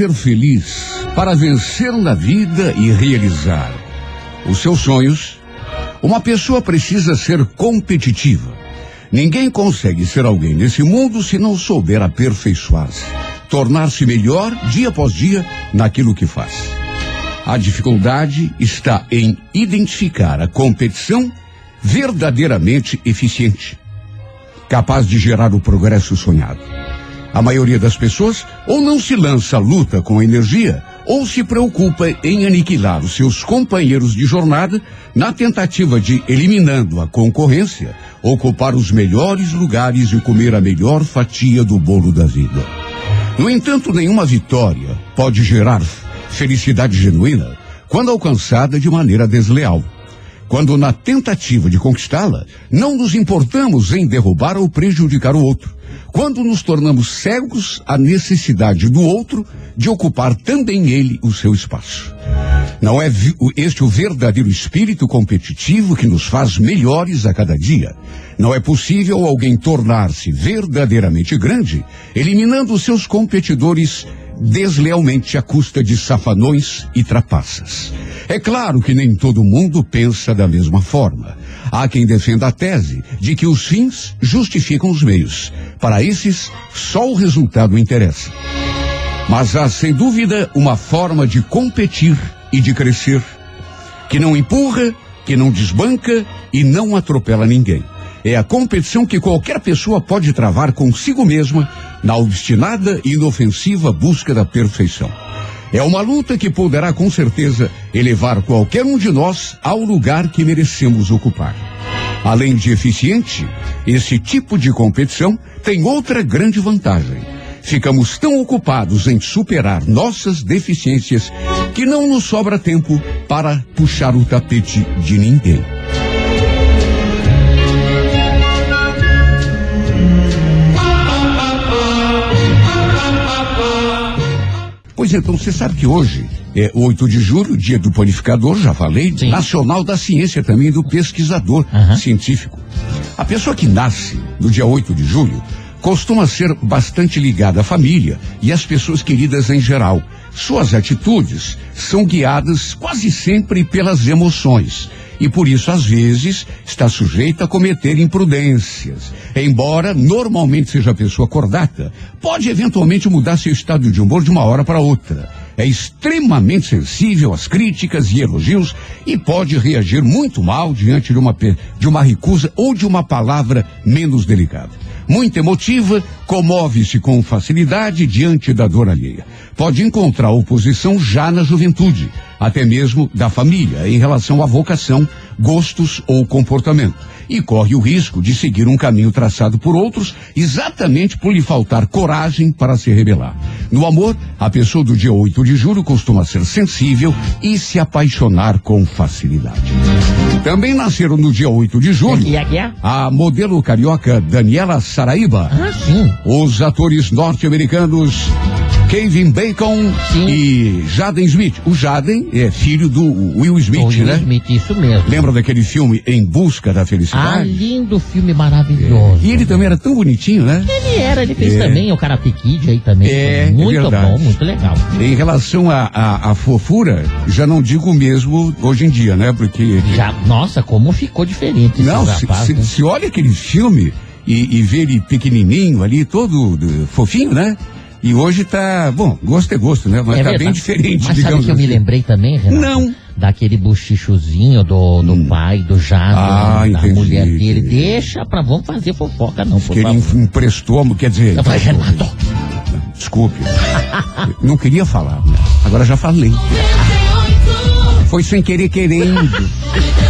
ser feliz, para vencer na vida e realizar os seus sonhos, uma pessoa precisa ser competitiva. Ninguém consegue ser alguém nesse mundo se não souber aperfeiçoar-se, tornar-se melhor dia após dia naquilo que faz. A dificuldade está em identificar a competição verdadeiramente eficiente, capaz de gerar o progresso sonhado. A maioria das pessoas ou não se lança à luta com energia ou se preocupa em aniquilar os seus companheiros de jornada na tentativa de, eliminando a concorrência, ocupar os melhores lugares e comer a melhor fatia do bolo da vida. No entanto, nenhuma vitória pode gerar felicidade genuína quando alcançada de maneira desleal. Quando, na tentativa de conquistá-la, não nos importamos em derrubar ou prejudicar o outro. Quando nos tornamos cegos à necessidade do outro de ocupar também ele o seu espaço. Não é este o verdadeiro espírito competitivo que nos faz melhores a cada dia. Não é possível alguém tornar-se verdadeiramente grande eliminando seus competidores deslealmente à custa de safanões e trapaças. É claro que nem todo mundo pensa da mesma forma. Há quem defenda a tese de que os fins justificam os meios. Para esses, só o resultado interessa. Mas há, sem dúvida, uma forma de competir e de crescer que não empurra, que não desbanca e não atropela ninguém. É a competição que qualquer pessoa pode travar consigo mesma na obstinada e inofensiva busca da perfeição. É uma luta que poderá com certeza elevar qualquer um de nós ao lugar que merecemos ocupar. Além de eficiente, esse tipo de competição tem outra grande vantagem. Ficamos tão ocupados em superar nossas deficiências que não nos sobra tempo para puxar o tapete de ninguém. Pois então, você sabe que hoje é 8 de julho, dia do panificador, já falei, Sim. nacional da ciência também, do pesquisador uhum. científico. A pessoa que nasce no dia 8 de julho costuma ser bastante ligada à família e às pessoas queridas em geral. Suas atitudes são guiadas quase sempre pelas emoções e por isso, às vezes, está sujeita a cometer imprudências. Embora normalmente seja pessoa cordata, pode eventualmente mudar seu estado de humor de uma hora para outra. É extremamente sensível às críticas e elogios e pode reagir muito mal diante de uma, de uma recusa ou de uma palavra menos delicada muito emotiva, comove-se com facilidade diante da dor alheia. Pode encontrar oposição já na juventude, até mesmo da família, em relação à vocação, gostos ou comportamento. E corre o risco de seguir um caminho traçado por outros, exatamente por lhe faltar coragem para se rebelar. No amor, a pessoa do dia 8 de julho costuma ser sensível e se apaixonar com facilidade. Também nasceram no dia 8 de julho a modelo carioca Daniela Saraíba. Ah, sim. Os atores norte-americanos Kevin Bacon Sim. e Jaden Smith. O Jaden é filho do Will Smith, Will né? Smith, isso mesmo. Lembra daquele filme Em Busca da Felicidade? Ah, lindo filme maravilhoso. É. E ele também era tão bonitinho, né? Ele era, ele fez é. também o Karate Kid aí também. É, é muito é bom, muito legal. Em relação à fofura, já não digo mesmo hoje em dia, né? Porque. Já, nossa, como ficou diferente Não, se, rapaz, se, né? se olha aquele filme e, e vê ele pequenininho ali, todo uh, fofinho, né? E hoje tá, bom, gosto é gosto, né? Mas é tá bem diferente, Mas digamos sabe que assim. eu me assim. lembrei também, Renato? Não. Daquele buchichozinho do, do hum. pai, do Jado, ah, da entendi, mulher dele. Deixa pra, vamos fazer fofoca não, por que ele emprestou, quer dizer... Eu falei, Renato... Desculpe. não queria falar, né? agora já falei. Foi sem querer querendo.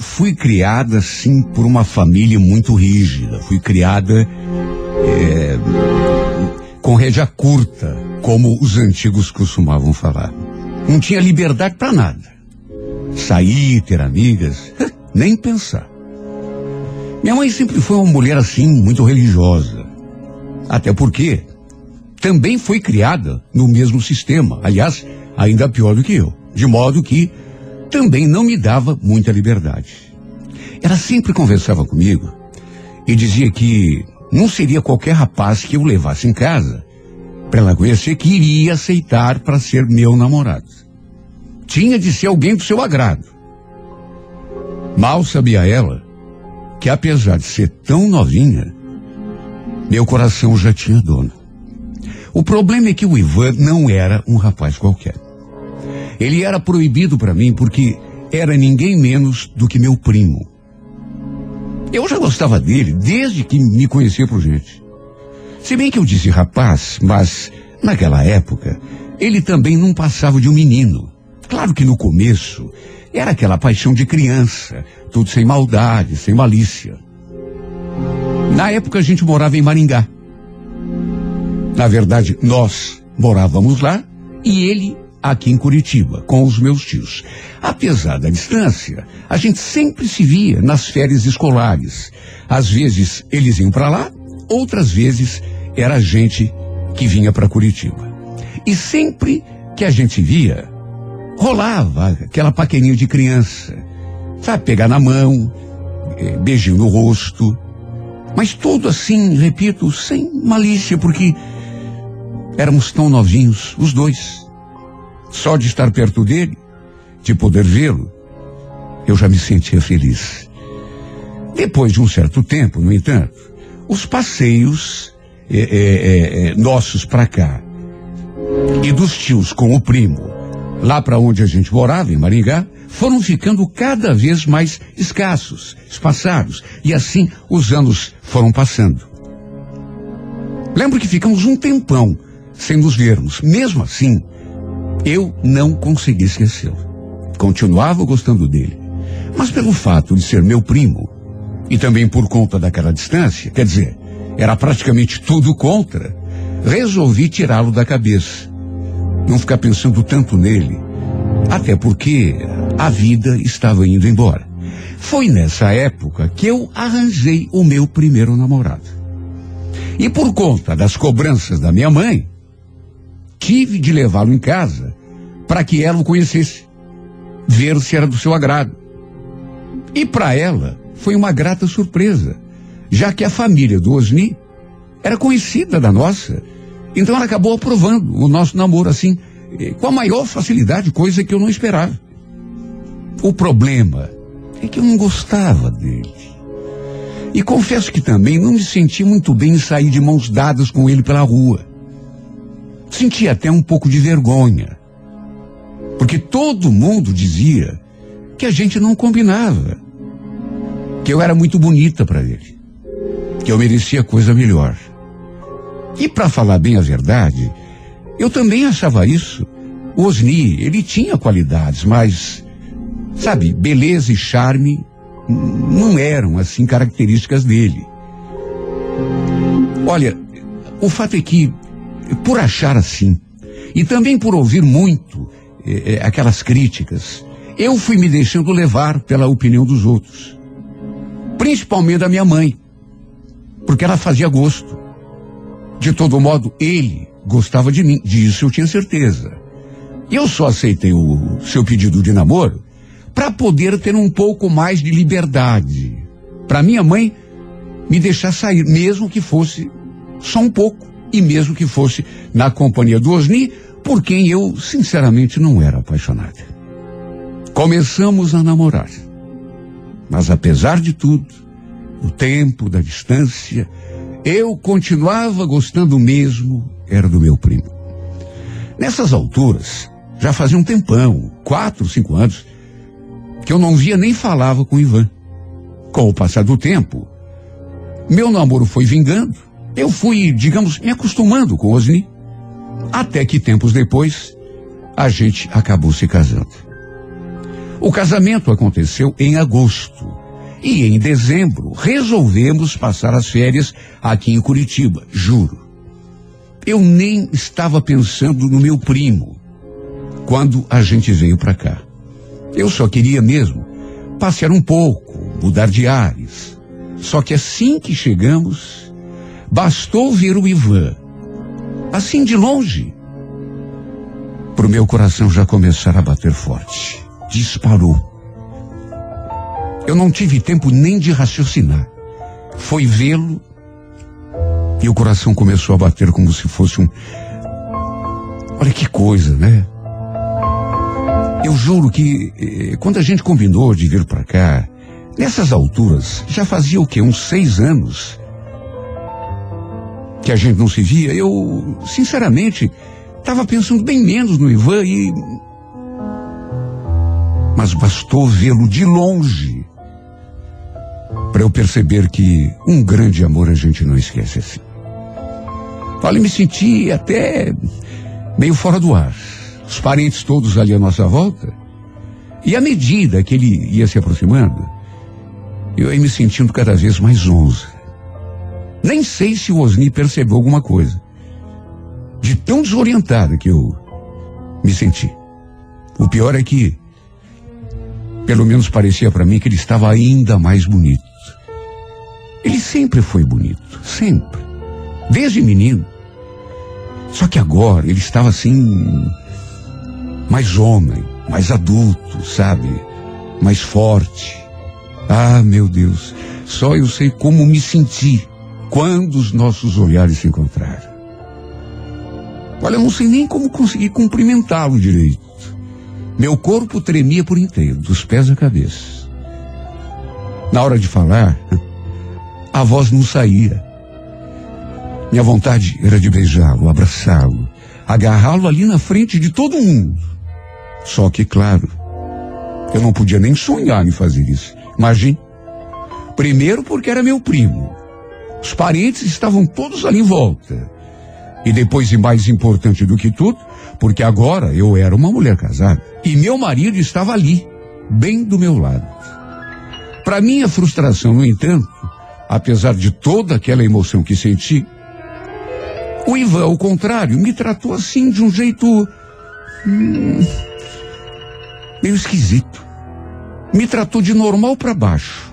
fui criada assim por uma família muito rígida. Fui criada é, com rédea curta, como os antigos costumavam falar. Não tinha liberdade para nada. Sair, ter amigas, nem pensar. Minha mãe sempre foi uma mulher assim, muito religiosa. Até porque também foi criada no mesmo sistema. Aliás, ainda pior do que eu. De modo que também não me dava muita liberdade. Ela sempre conversava comigo e dizia que não seria qualquer rapaz que eu levasse em casa para ela conhecer que iria aceitar para ser meu namorado. Tinha de ser alguém do seu agrado. Mal sabia ela que, apesar de ser tão novinha, meu coração já tinha dono. O problema é que o Ivan não era um rapaz qualquer. Ele era proibido para mim porque era ninguém menos do que meu primo. Eu já gostava dele desde que me conhecia por gente. Se bem que eu disse rapaz, mas naquela época ele também não passava de um menino. Claro que no começo era aquela paixão de criança, tudo sem maldade, sem malícia. Na época a gente morava em Maringá. Na verdade, nós morávamos lá e ele aqui em Curitiba, com os meus tios. Apesar da distância, a gente sempre se via nas férias escolares. Às vezes eles iam para lá, outras vezes era a gente que vinha para Curitiba. E sempre que a gente via, rolava aquela paquerinha de criança. Sabe, pegar na mão, eh, beijinho no rosto. Mas tudo assim, repito, sem malícia, porque éramos tão novinhos, os dois. Só de estar perto dele, de poder vê-lo, eu já me sentia feliz. Depois de um certo tempo, no entanto, os passeios é, é, é, nossos para cá e dos tios com o primo, lá para onde a gente morava, em Maringá, foram ficando cada vez mais escassos, espaçados, e assim os anos foram passando. Lembro que ficamos um tempão sem nos vermos. Mesmo assim, eu não consegui esquecê-lo. Continuava gostando dele. Mas pelo fato de ser meu primo, e também por conta daquela distância, quer dizer, era praticamente tudo contra, resolvi tirá-lo da cabeça. Não ficar pensando tanto nele. Até porque a vida estava indo embora. Foi nessa época que eu arranjei o meu primeiro namorado. E por conta das cobranças da minha mãe, tive de levá-lo em casa para que ela o conhecesse, ver se era do seu agrado. E para ela foi uma grata surpresa, já que a família do Osni era conhecida da nossa. Então ela acabou aprovando o nosso namoro assim, eh, com a maior facilidade, coisa que eu não esperava. O problema é que eu não gostava dele. E confesso que também não me senti muito bem em sair de mãos dadas com ele pela rua. Senti até um pouco de vergonha. Porque todo mundo dizia que a gente não combinava. Que eu era muito bonita para ele. Que eu merecia coisa melhor. E para falar bem a verdade, eu também achava isso. O Osni, ele tinha qualidades, mas, sabe, beleza e charme não eram assim características dele. Olha, o fato é que por achar assim, e também por ouvir muito eh, eh, aquelas críticas, eu fui me deixando levar pela opinião dos outros. Principalmente da minha mãe, porque ela fazia gosto. De todo modo, ele gostava de mim, disso eu tinha certeza. Eu só aceitei o seu pedido de namoro para poder ter um pouco mais de liberdade. Para minha mãe me deixar sair, mesmo que fosse só um pouco e mesmo que fosse na companhia do Osni, por quem eu sinceramente não era apaixonada. Começamos a namorar. Mas apesar de tudo, o tempo, da distância, eu continuava gostando mesmo, era do meu primo. Nessas alturas, Já fazia um tempão, quatro, cinco anos, que eu não via nem falava com Ivan. Com o passar do tempo, meu namoro foi vingando. Eu fui, digamos, me acostumando com Osni. Até que tempos depois, a gente acabou se casando. O casamento aconteceu em agosto. E em dezembro resolvemos passar as férias aqui em Curitiba, juro. Eu nem estava pensando no meu primo quando a gente veio para cá. Eu só queria mesmo passear um pouco, mudar de ares. Só que assim que chegamos, bastou ver o Ivan, assim de longe, para o meu coração já começar a bater forte. Disparou. Eu não tive tempo nem de raciocinar. Foi vê-lo e o coração começou a bater como se fosse um. Olha que coisa, né? Eu juro que eh, quando a gente combinou de vir para cá, nessas alturas, já fazia o quê? Uns seis anos que a gente não se via. Eu, sinceramente, estava pensando bem menos no Ivan e. Mas bastou vê-lo de longe para eu perceber que um grande amor a gente não esquece assim. Olha, me senti até meio fora do ar. Os parentes todos ali à nossa volta. E à medida que ele ia se aproximando, eu ia me sentindo cada vez mais onze. Nem sei se o Osni percebeu alguma coisa. De tão desorientado que eu me senti. O pior é que, pelo menos parecia para mim que ele estava ainda mais bonito. Ele sempre foi bonito, sempre. Desde menino. Só que agora ele estava assim, mais homem, mais adulto, sabe? Mais forte. Ah, meu Deus, só eu sei como me senti quando os nossos olhares se encontraram. Olha, eu não sei nem como consegui cumprimentá-lo direito. Meu corpo tremia por inteiro, dos pés à cabeça. Na hora de falar, a voz não saía. Minha vontade era de beijá-lo, abraçá-lo, agarrá-lo ali na frente de todo mundo. Só que, claro, eu não podia nem sonhar em fazer isso. Imagine. Primeiro porque era meu primo. Os parentes estavam todos ali em volta. E depois, e mais importante do que tudo, porque agora eu era uma mulher casada. E meu marido estava ali, bem do meu lado. Para minha frustração, no entanto, apesar de toda aquela emoção que senti, o Ivan, ao contrário, me tratou assim de um jeito. Hum, meio esquisito. Me tratou de normal para baixo.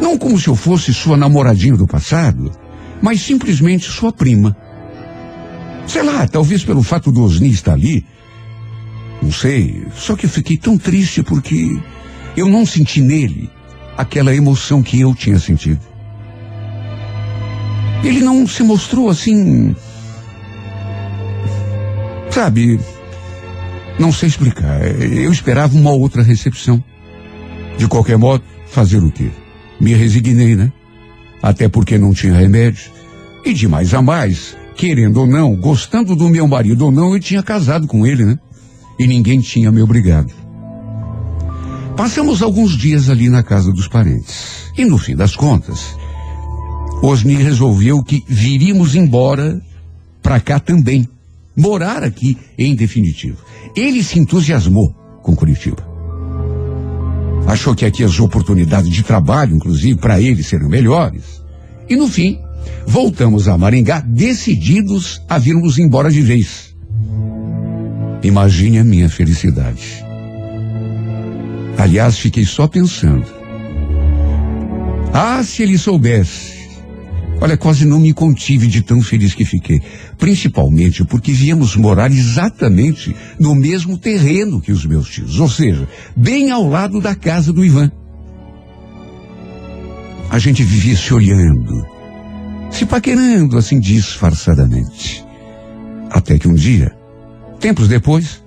Não como se eu fosse sua namoradinha do passado, mas simplesmente sua prima. Sei lá, talvez pelo fato do Osni estar ali. Não sei, só que eu fiquei tão triste porque eu não senti nele aquela emoção que eu tinha sentido. Ele não se mostrou assim. Sabe, não sei explicar. Eu esperava uma outra recepção. De qualquer modo, fazer o quê? Me resignei, né? Até porque não tinha remédio. E de mais a mais, querendo ou não, gostando do meu marido ou não, eu tinha casado com ele, né? E ninguém tinha me obrigado. Passamos alguns dias ali na casa dos parentes. E no fim das contas, Osni resolveu que viríamos embora para cá também. Morar aqui em definitivo. Ele se entusiasmou com Curitiba. Achou que aqui as oportunidades de trabalho, inclusive, para ele seriam melhores. E no fim, voltamos a Maringá decididos a virmos embora de vez. Imagine a minha felicidade. Aliás, fiquei só pensando. Ah, se ele soubesse. Olha, quase não me contive de tão feliz que fiquei. Principalmente porque viemos morar exatamente no mesmo terreno que os meus tios. Ou seja, bem ao lado da casa do Ivan. A gente vivia se olhando, se paquerando assim disfarçadamente. Até que um dia, tempos depois,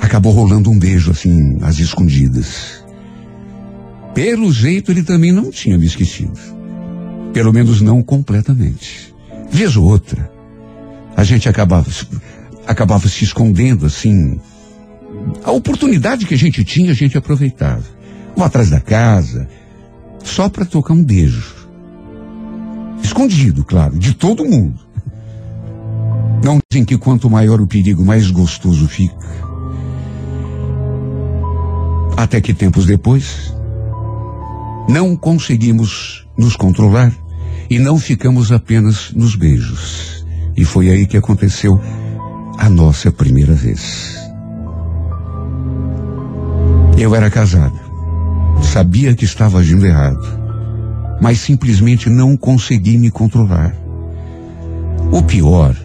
acabou rolando um beijo assim, às escondidas. Pelo jeito, ele também não tinha me esquecido. Pelo menos não completamente. Vez ou outra, a gente acabava. acabava se escondendo assim. A oportunidade que a gente tinha, a gente aproveitava. Ou atrás da casa, só para tocar um beijo. Escondido, claro, de todo mundo. Não dizem que quanto maior o perigo, mais gostoso fica. Até que tempos depois, não conseguimos nos controlar e não ficamos apenas nos beijos. E foi aí que aconteceu a nossa primeira vez. Eu era casado, sabia que estava agindo errado, mas simplesmente não consegui me controlar. O pior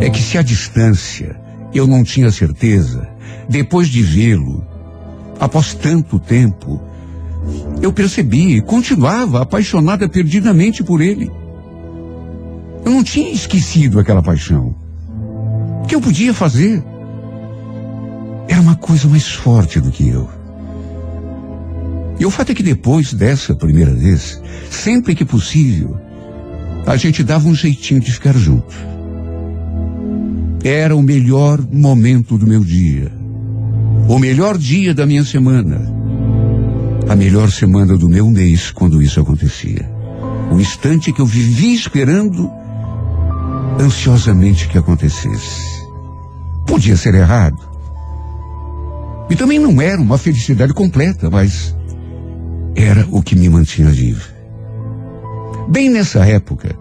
é que se a distância eu não tinha certeza, depois de vê-lo, após tanto tempo, eu percebi e continuava apaixonada perdidamente por ele. Eu não tinha esquecido aquela paixão. O que eu podia fazer? Era uma coisa mais forte do que eu. E o fato é que depois dessa primeira vez, sempre que possível, a gente dava um jeitinho de ficar junto. Era o melhor momento do meu dia. O melhor dia da minha semana a melhor semana do meu mês quando isso acontecia. O instante que eu vivi esperando ansiosamente que acontecesse. Podia ser errado. E também não era uma felicidade completa, mas era o que me mantinha vivo. Bem nessa época,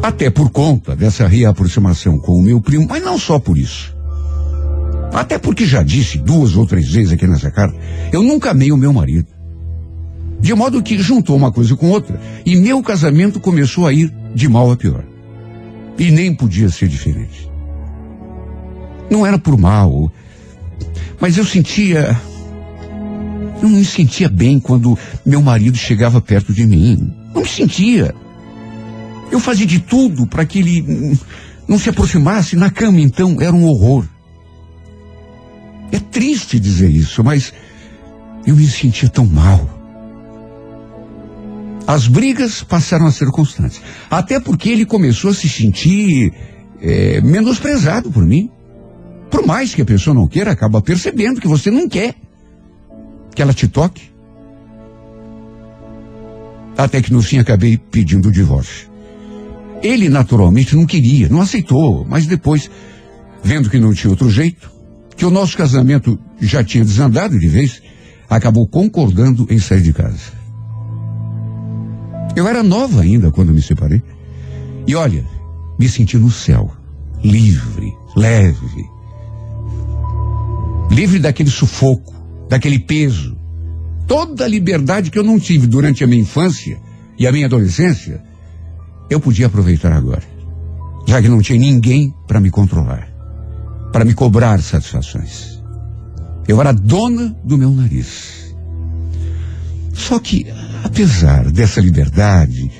até por conta dessa reaproximação com o meu primo, mas não só por isso. Até porque já disse duas ou três vezes aqui nessa carta, eu nunca amei o meu marido. De modo que juntou uma coisa com outra e meu casamento começou a ir de mal a pior. E nem podia ser diferente. Não era por mal, mas eu sentia. Eu não me sentia bem quando meu marido chegava perto de mim. Não me sentia. Eu fazia de tudo para que ele não se aproximasse. Na cama, então, era um horror. É triste dizer isso, mas eu me sentia tão mal. As brigas passaram a ser constantes. Até porque ele começou a se sentir é, menosprezado por mim. Por mais que a pessoa não queira, acaba percebendo que você não quer que ela te toque. Até que no fim acabei pedindo o divórcio. Ele naturalmente não queria, não aceitou, mas depois, vendo que não tinha outro jeito, que o nosso casamento já tinha desandado de vez, acabou concordando em sair de casa. Eu era nova ainda quando me separei. E olha, me senti no céu, livre, leve. Livre daquele sufoco, daquele peso. Toda a liberdade que eu não tive durante a minha infância e a minha adolescência, eu podia aproveitar agora. Já que não tinha ninguém para me controlar para me cobrar satisfações. Eu era dona do meu nariz. Só que, apesar dessa liberdade,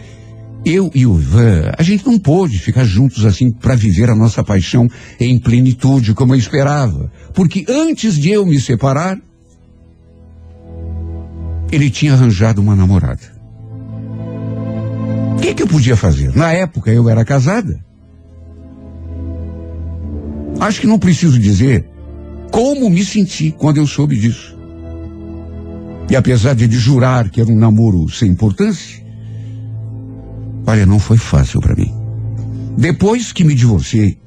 eu e o Ivan, a gente não pôde ficar juntos assim para viver a nossa paixão em plenitude como eu esperava. Porque antes de eu me separar, ele tinha arranjado uma namorada. O que, que eu podia fazer? Na época eu era casada. Acho que não preciso dizer como me senti quando eu soube disso. E apesar de jurar que era um namoro sem importância, olha, não foi fácil para mim. Depois que me divorciei,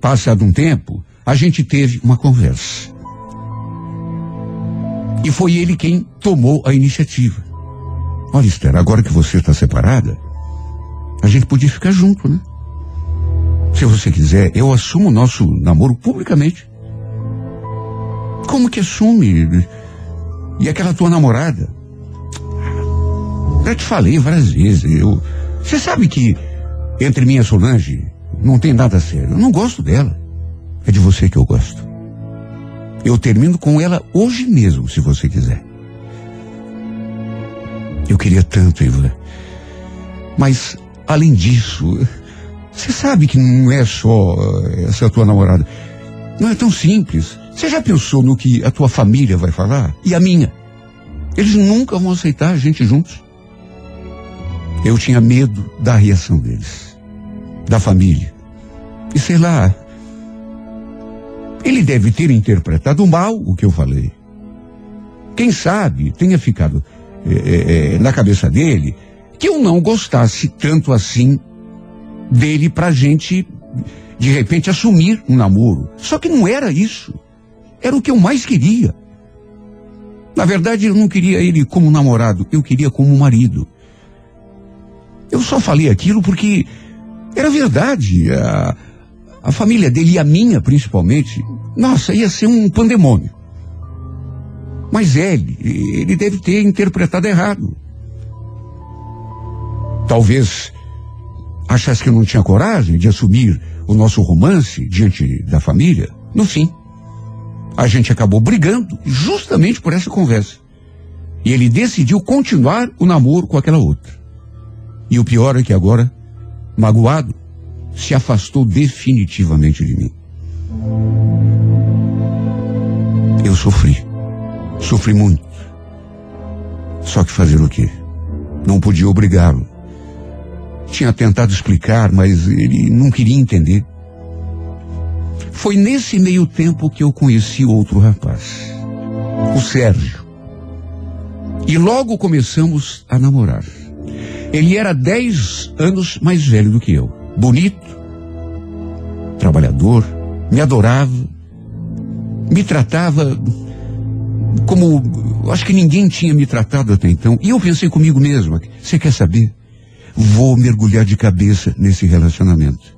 passado um tempo, a gente teve uma conversa. E foi ele quem tomou a iniciativa. Olha, Esther, agora que você está separada, a gente podia ficar junto, né? Se você quiser, eu assumo o nosso namoro publicamente. Como que assume? E aquela tua namorada? Já te falei várias vezes. Eu, você sabe que entre mim e a Solange não tem nada sério. Eu não gosto dela. É de você que eu gosto. Eu termino com ela hoje mesmo, se você quiser. Eu queria tanto, Ivan. Mas, além disso, você sabe que não é só eh, essa tua namorada. Não é tão simples. Você já pensou no que a tua família vai falar? E a minha? Eles nunca vão aceitar a gente juntos. Eu tinha medo da reação deles, da família. E sei lá, Ele deve ter interpretado mal o que eu falei. Quem sabe tenha ficado é, é, na cabeça dele que eu não gostasse tanto assim dele pra gente, de repente, assumir um namoro. Só que não era isso. Era o que eu mais queria. Na verdade, eu não queria ele como namorado, eu queria como marido. Eu só falei aquilo porque era verdade. A, a família dele e a minha, principalmente, nossa, ia ser um pandemônio. Mas ele, ele deve ter interpretado errado. Talvez achasse que eu não tinha coragem de assumir o nosso romance diante da família. No fim, a gente acabou brigando justamente por essa conversa. E ele decidiu continuar o namoro com aquela outra. E o pior é que agora, magoado, se afastou definitivamente de mim. Eu sofri. Sofri muito. Só que fazer o quê? Não podia obrigá-lo. Tinha tentado explicar, mas ele não queria entender. Foi nesse meio tempo que eu conheci outro rapaz, o Sérgio. E logo começamos a namorar. Ele era dez anos mais velho do que eu. Bonito, trabalhador, me adorava, me tratava como acho que ninguém tinha me tratado até então. E eu pensei comigo mesmo, você quer saber? Vou mergulhar de cabeça nesse relacionamento.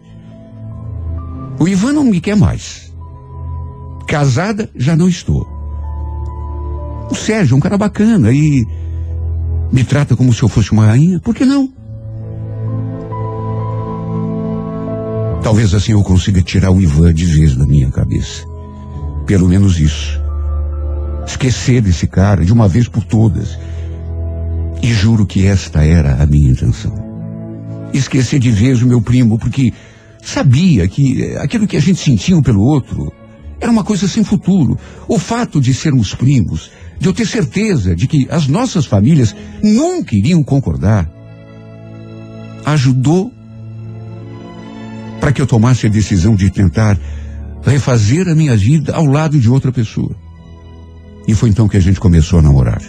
O Ivan não me quer mais. Casada, já não estou. O Sérgio é um cara bacana e me trata como se eu fosse uma rainha. Por que não? Talvez assim eu consiga tirar o Ivan de vez da minha cabeça. Pelo menos isso. Esquecer desse cara de uma vez por todas. E juro que esta era a minha intenção. Esquecer de vez o meu primo, porque sabia que eh, aquilo que a gente sentia pelo outro era uma coisa sem futuro. O fato de sermos primos, de eu ter certeza de que as nossas famílias nunca iriam concordar, ajudou para que eu tomasse a decisão de tentar refazer a minha vida ao lado de outra pessoa. E foi então que a gente começou a namorar.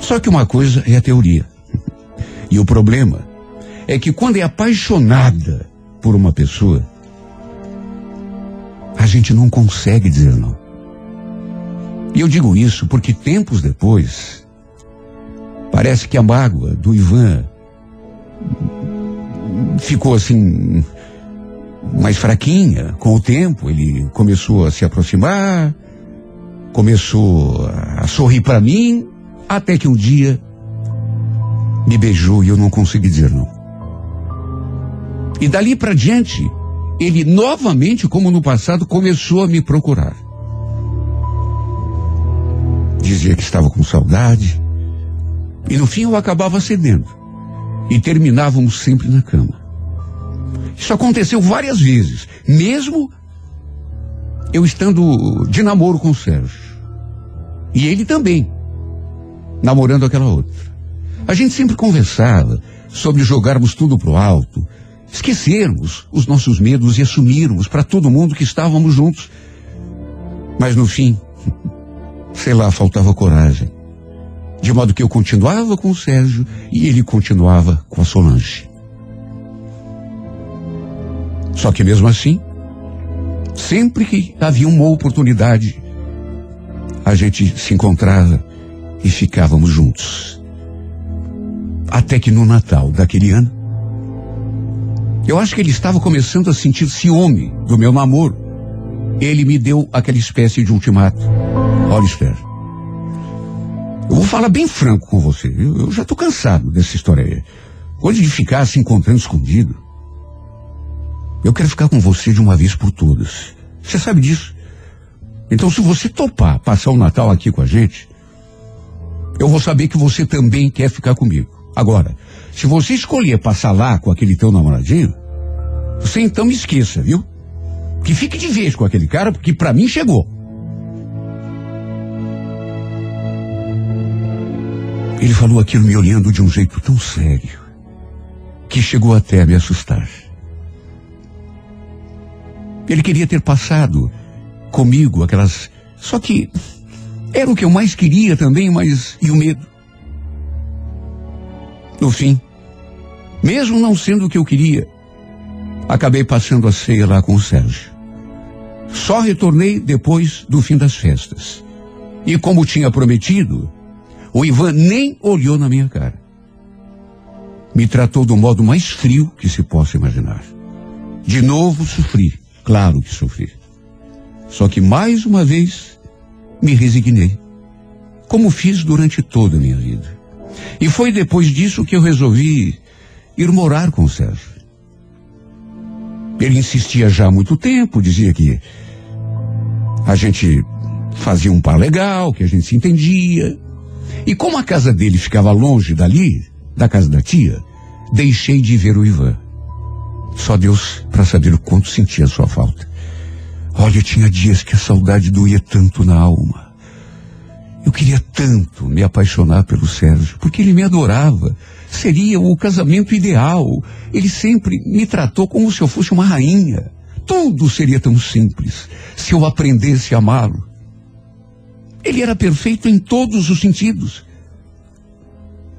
Só que uma coisa é a teoria. E o problema é que quando é apaixonada por uma pessoa, a gente não consegue dizer não. E eu digo isso porque tempos depois, parece que a mágoa do Ivan ficou assim mais fraquinha com o tempo. Ele começou a se aproximar, começou a sorrir para mim, até que um dia me beijou e eu não consegui dizer não. E dali para diante, ele novamente, como no passado, começou a me procurar. Dizia que estava com saudade. E no fim eu acabava cedendo. E terminávamos sempre na cama. Isso aconteceu várias vezes, mesmo eu estando de namoro com o Sérgio. E ele também, namorando aquela outra. A gente sempre conversava sobre jogarmos tudo pro alto, esquecermos os nossos medos e assumirmos para todo mundo que estávamos juntos. Mas no fim, sei lá, faltava coragem. De modo que eu continuava com o Sérgio e ele continuava com a Solange. Só que mesmo assim, sempre que havia uma oportunidade, a gente se encontrava e ficávamos juntos. Até que no Natal daquele ano, eu acho que ele estava começando a sentir ciúme do meu namoro. Ele me deu aquela espécie de ultimato. Esther, eu vou falar bem franco com você. Eu, eu já estou cansado dessa história aí. Hoje de ficar se encontrando escondido. Eu quero ficar com você de uma vez por todas. Você sabe disso. Então, se você topar passar o Natal aqui com a gente, eu vou saber que você também quer ficar comigo. Agora, se você escolher passar lá com aquele teu namoradinho, você então me esqueça, viu? Que fique de vez com aquele cara, porque para mim chegou. Ele falou aquilo me olhando de um jeito tão sério que chegou até a me assustar. Ele queria ter passado comigo aquelas. Só que era o que eu mais queria também, mas. E o medo? No fim, mesmo não sendo o que eu queria, acabei passando a ceia lá com o Sérgio. Só retornei depois do fim das festas. E como tinha prometido, o Ivan nem olhou na minha cara. Me tratou do modo mais frio que se possa imaginar. De novo sofri, claro que sofri. Só que mais uma vez me resignei, como fiz durante toda a minha vida. E foi depois disso que eu resolvi ir morar com o Sérgio. Ele insistia já há muito tempo, dizia que a gente fazia um par legal, que a gente se entendia. E como a casa dele ficava longe dali, da casa da tia, deixei de ver o Ivan. Só Deus para saber o quanto sentia sua falta. Olha, tinha dias que a saudade doía tanto na alma. Eu queria tanto me apaixonar pelo Sérgio, porque ele me adorava. Seria o casamento ideal. Ele sempre me tratou como se eu fosse uma rainha. Tudo seria tão simples se eu aprendesse a amá-lo. Ele era perfeito em todos os sentidos.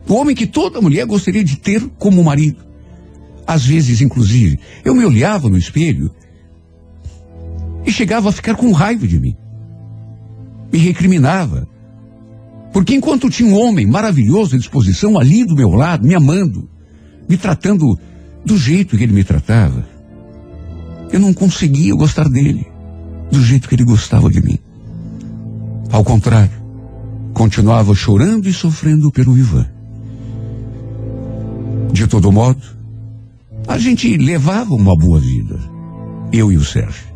O homem que toda mulher gostaria de ter como marido. Às vezes, inclusive, eu me olhava no espelho e chegava a ficar com raiva de mim. Me recriminava. Porque enquanto tinha um homem maravilhoso à disposição ali do meu lado, me amando, me tratando do jeito que ele me tratava, eu não conseguia gostar dele do jeito que ele gostava de mim. Ao contrário, continuava chorando e sofrendo pelo Ivan. De todo modo, a gente levava uma boa vida, eu e o Sérgio.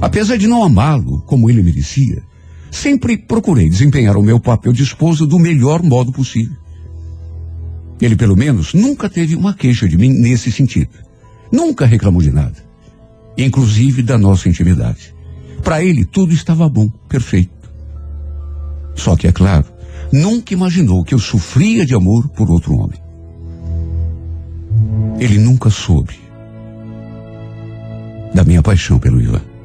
Apesar de não amá-lo como ele merecia, sempre procurei desempenhar o meu papel de esposa do melhor modo possível. Ele, pelo menos, nunca teve uma queixa de mim nesse sentido. Nunca reclamou de nada, inclusive da nossa intimidade. Para ele, tudo estava bom, perfeito. Só que, é claro, nunca imaginou que eu sofria de amor por outro homem. Ele nunca soube da minha paixão pelo Ivan.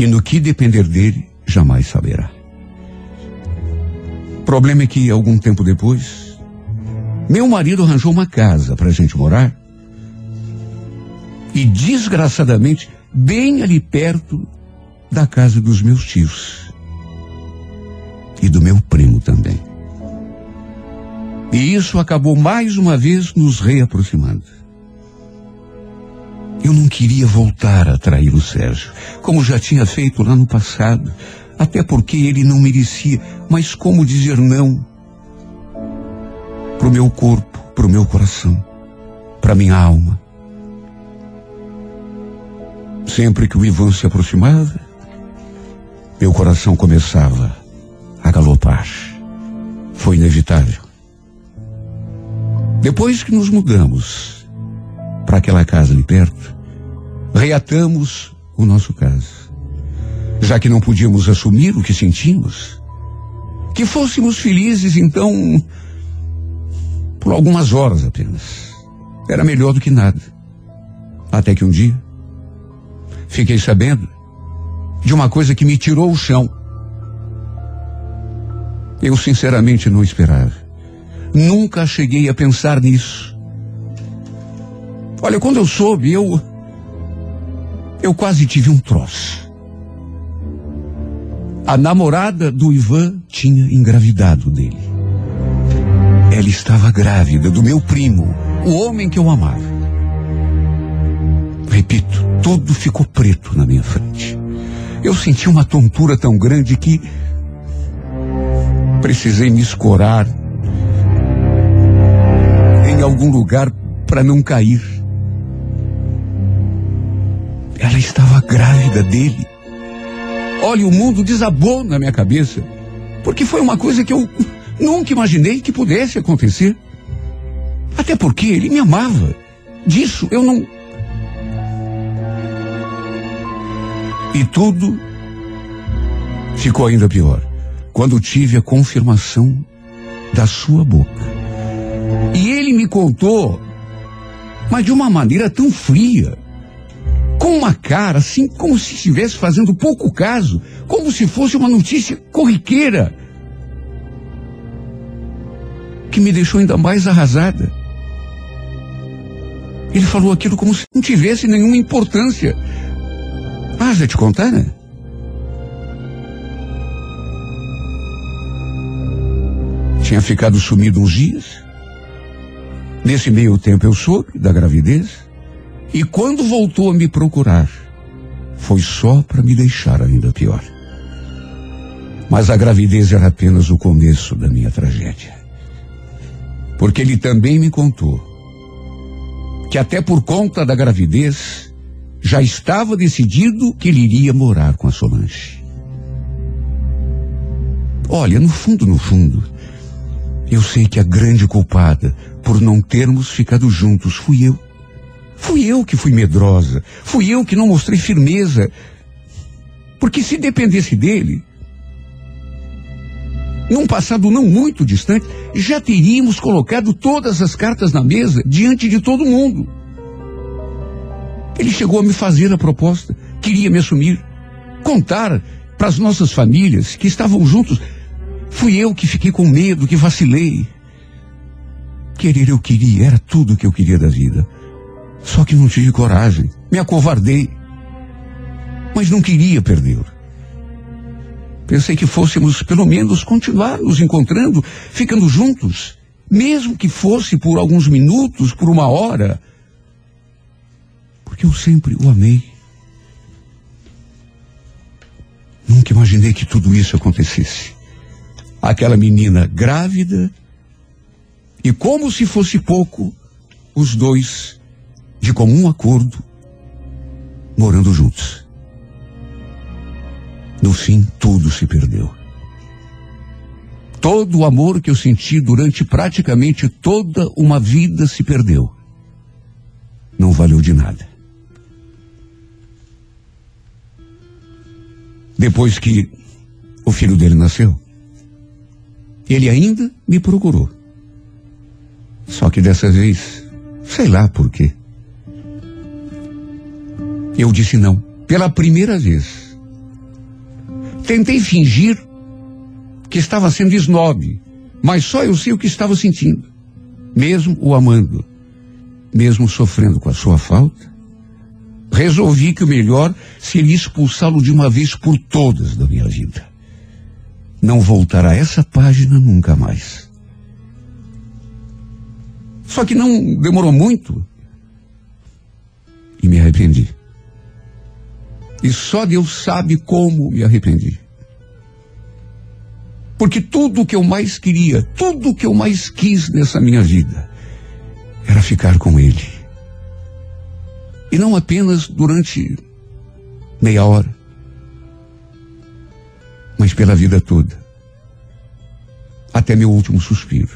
E no que depender dele, jamais saberá. O problema é que, algum tempo depois, meu marido arranjou uma casa para a gente morar. E, desgraçadamente, bem ali perto da casa dos meus tios. E do meu primo também. E isso acabou mais uma vez nos reaproximando. Eu não queria voltar a trair o Sérgio, como já tinha feito lá no passado, até porque ele não merecia, mas como dizer não? Pro meu corpo, pro meu coração, para minha alma. Sempre que o Ivan se aproximava, meu coração começava a galopar. Foi inevitável. Depois que nos mudamos para aquela casa ali perto, reatamos o nosso caso. Já que não podíamos assumir o que sentimos, que fôssemos felizes então por algumas horas apenas. Era melhor do que nada. Até que um dia, fiquei sabendo de uma coisa que me tirou o chão. Eu sinceramente não esperava. Nunca cheguei a pensar nisso. Olha, quando eu soube, eu. Eu quase tive um troço. A namorada do Ivan tinha engravidado dele. Ela estava grávida do meu primo, o homem que eu amava. Repito, tudo ficou preto na minha frente. Eu senti uma tontura tão grande que precisei me escorar em algum lugar para não cair. Ela estava grávida dele. Olha, o mundo desabou na minha cabeça, porque foi uma coisa que eu nunca imaginei que pudesse acontecer. Até porque ele me amava. Disso eu não E tudo ficou ainda pior quando tive a confirmação da sua boca. E ele me contou, mas de uma maneira tão fria, com uma cara assim como se estivesse fazendo pouco caso, como se fosse uma notícia corriqueira, que me deixou ainda mais arrasada. Ele falou aquilo como se não tivesse nenhuma importância. Ah, já te contar, né? Tinha ficado sumido uns dias. Nesse meio tempo eu soube da gravidez. E quando voltou a me procurar, foi só para me deixar ainda pior. Mas a gravidez era apenas o começo da minha tragédia. Porque ele também me contou que até por conta da gravidez já estava decidido que ele iria morar com a Solange. Olha, no fundo, no fundo, eu sei que a grande culpada por não termos ficado juntos fui eu. Fui eu que fui medrosa. Fui eu que não mostrei firmeza. Porque se dependesse dele, num passado não muito distante, já teríamos colocado todas as cartas na mesa diante de todo mundo. Ele chegou a me fazer a proposta, queria me assumir, contar para as nossas famílias que estavam juntos. Fui eu que fiquei com medo, que vacilei. Querer eu queria, era tudo o que eu queria da vida. Só que não tive coragem, me acovardei. Mas não queria perdê-lo. Pensei que fôssemos, pelo menos, continuar nos encontrando, ficando juntos, mesmo que fosse por alguns minutos, por uma hora. Porque eu sempre o amei. Nunca imaginei que tudo isso acontecesse. Aquela menina grávida, e como se fosse pouco, os dois de comum acordo, morando juntos. No fim, tudo se perdeu. Todo o amor que eu senti durante praticamente toda uma vida se perdeu. Não valeu de nada. Depois que o filho dele nasceu, ele ainda me procurou. Só que dessa vez, sei lá por quê. Eu disse não, pela primeira vez. Tentei fingir que estava sendo snob, mas só eu sei o que estava sentindo. Mesmo o amando, mesmo sofrendo com a sua falta, resolvi que o melhor seria expulsá-lo de uma vez por todas da minha vida. Não voltar a essa página nunca mais. Só que não demorou muito e me arrependi. E só Deus sabe como me arrependi. Porque tudo o que eu mais queria, tudo o que eu mais quis nessa minha vida, era ficar com Ele. E não apenas durante meia hora, mas pela vida toda. Até meu último suspiro.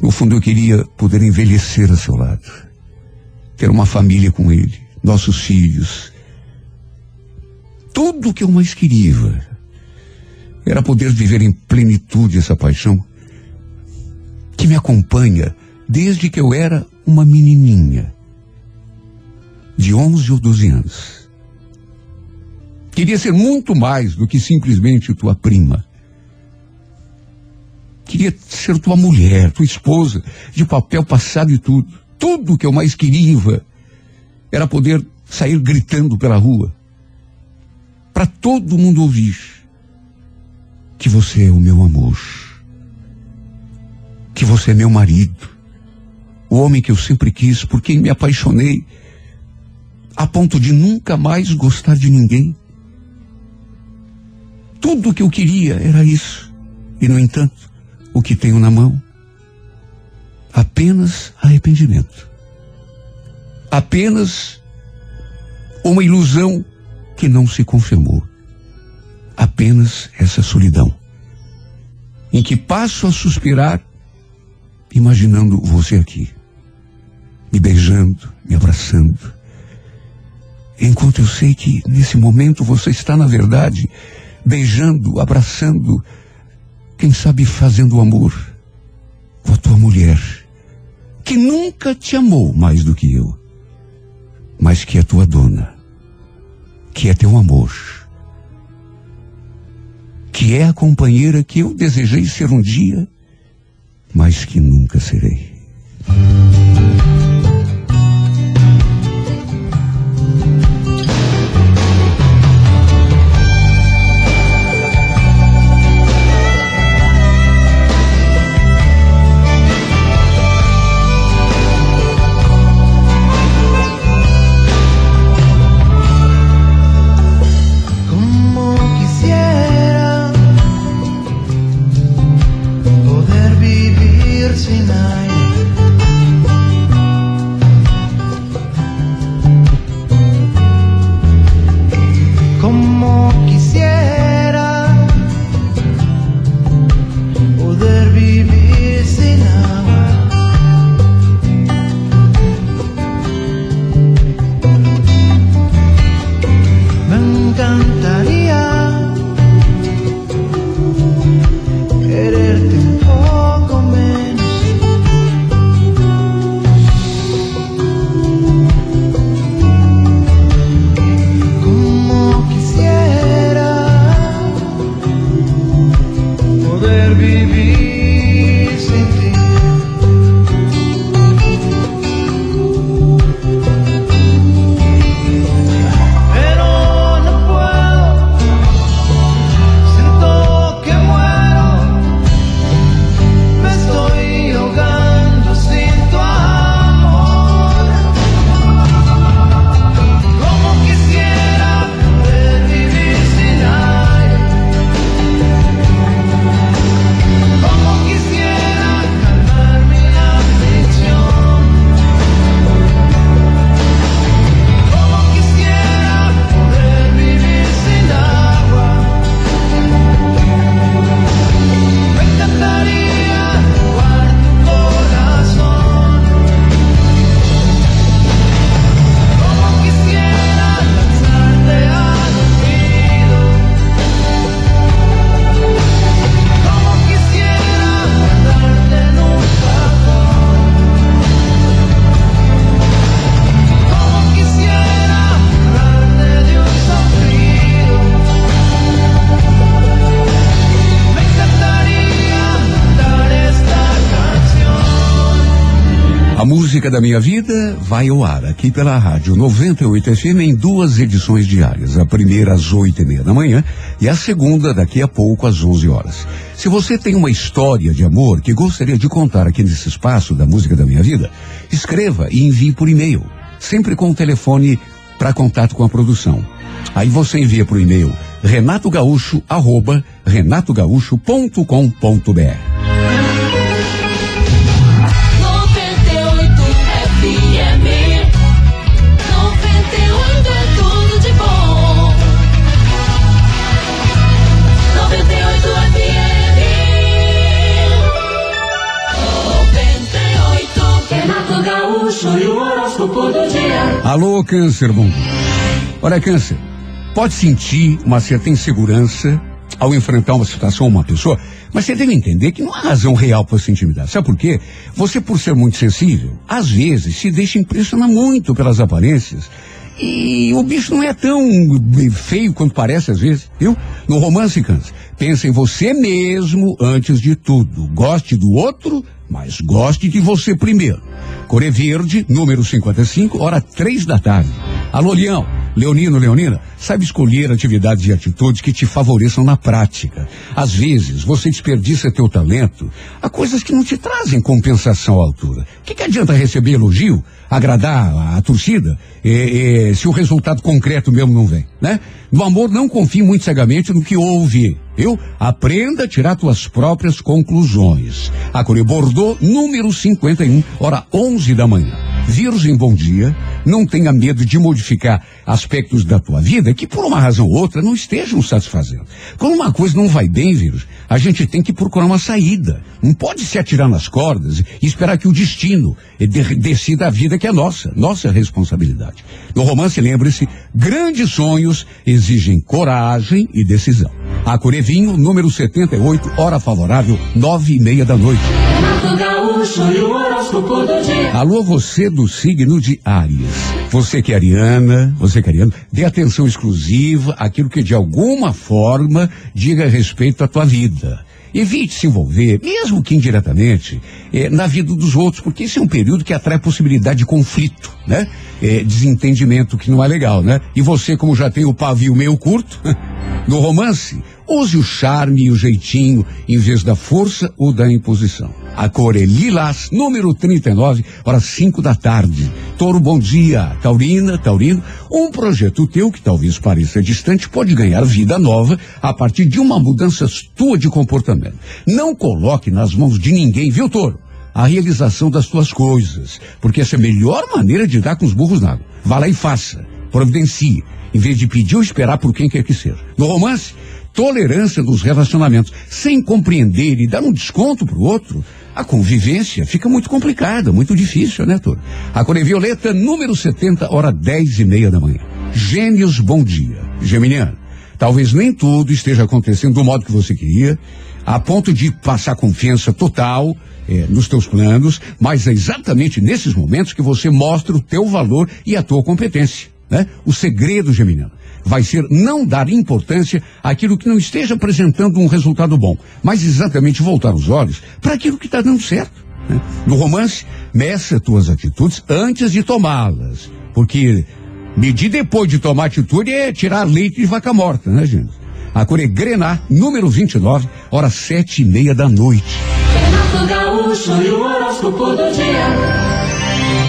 No fundo, eu queria poder envelhecer a seu lado, ter uma família com Ele, nossos filhos, tudo o que eu mais queria era poder viver em plenitude essa paixão que me acompanha desde que eu era uma menininha de 11 ou 12 anos. Queria ser muito mais do que simplesmente tua prima. Queria ser tua mulher, tua esposa, de papel passado e tudo. Tudo o que eu mais queria era poder sair gritando pela rua para todo mundo ouvir que você é o meu amor, que você é meu marido, o homem que eu sempre quis, por quem me apaixonei, a ponto de nunca mais gostar de ninguém. Tudo o que eu queria era isso. E, no entanto, o que tenho na mão? Apenas arrependimento. Apenas uma ilusão que não se confirmou. Apenas essa solidão, em que passo a suspirar, imaginando você aqui, me beijando, me abraçando, enquanto eu sei que nesse momento você está, na verdade, beijando, abraçando, quem sabe fazendo amor com a tua mulher, que nunca te amou mais do que eu, mas que é tua dona, que é teu amor, que é a companheira que eu desejei ser um dia, mas que nunca serei. Da minha vida vai ao ar aqui pela rádio 98 FM em duas edições diárias. A primeira às oito e meia da manhã e a segunda daqui a pouco às 11 horas. Se você tem uma história de amor que gostaria de contar aqui nesse espaço da música da minha vida, escreva e envie por e-mail, sempre com o telefone para contato com a produção. Aí você envia por e-mail renatogaúcho arroba renatogaúcho.com.br. Alô, câncer, bom. Olha, câncer, pode sentir uma certa insegurança ao enfrentar uma situação ou uma pessoa, mas você deve entender que não há razão real para se intimidar. Sabe por quê? Você, por ser muito sensível, às vezes se deixa impressionar muito pelas aparências. E o bicho não é tão feio quanto parece às vezes, viu? No romance, câncer, pensa em você mesmo antes de tudo. Goste do outro, mas goste de você primeiro. Core Verde, número 55, hora três da tarde. Alô, Leão, Leonino, Leonina, sabe escolher atividades e atitudes que te favoreçam na prática. Às vezes, você desperdiça teu talento a coisas que não te trazem compensação à altura. O que, que adianta receber elogio, agradar a, torcida, e, e, se o resultado concreto mesmo não vem, né? No amor, não confie muito cegamente no que ouve eu aprenda a tirar tuas próprias conclusões. A Core Bordeaux, número 51, hora 11 da manhã. Virgem, bom dia. Não tenha medo de modificar aspectos da tua vida que por uma razão ou outra não estejam satisfazendo. Quando uma coisa não vai bem, vírus, a gente tem que procurar uma saída. Não pode se atirar nas cordas e esperar que o destino decida a vida que é nossa, nossa responsabilidade. No romance, lembre-se, grandes sonhos exigem coragem e decisão. A Corevinho, número 78, hora favorável, nove e meia da noite. Alô, você do signo de Áries. Você que é ariana, você que é ariano, dê atenção exclusiva àquilo que de alguma forma diga respeito à tua vida. Evite se envolver, mesmo que indiretamente, eh, na vida dos outros, porque esse é um período que atrai possibilidade de conflito, né? Eh, desentendimento que não é legal, né? E você, como já tem o pavio meio curto, no romance, use o charme e o jeitinho em vez da força ou da imposição. A cor é lilás, número 39, horas 5 da tarde. Toro, bom dia. Taurina, Taurino, um projeto teu que talvez pareça distante pode ganhar vida nova a partir de uma mudança tua de comportamento. Não coloque nas mãos de ninguém, viu, Toro? A realização das tuas coisas, porque essa é a melhor maneira de dar com os burros na água. Vá lá e faça. Providencie, em vez de pedir ou esperar por quem quer que seja. No romance, tolerância dos relacionamentos, sem compreender e dar um desconto para o outro, a convivência fica muito complicada, muito difícil, né, Toro? A Cor Violeta, número 70, hora 10 e meia da manhã. Gênios, bom dia. Geminiano, talvez nem tudo esteja acontecendo do modo que você queria, a ponto de passar confiança total eh, nos teus planos, mas é exatamente nesses momentos que você mostra o teu valor e a tua competência. Né? O segredo, Geminiano, vai ser não dar importância àquilo que não esteja apresentando um resultado bom, mas exatamente voltar os olhos para aquilo que está dando certo. Né? No romance, meça tuas atitudes antes de tomá-las, porque medir depois de tomar atitude é tirar leite de vaca morta, né, gente? A cor é Grená, número 29, horas sete e meia da noite.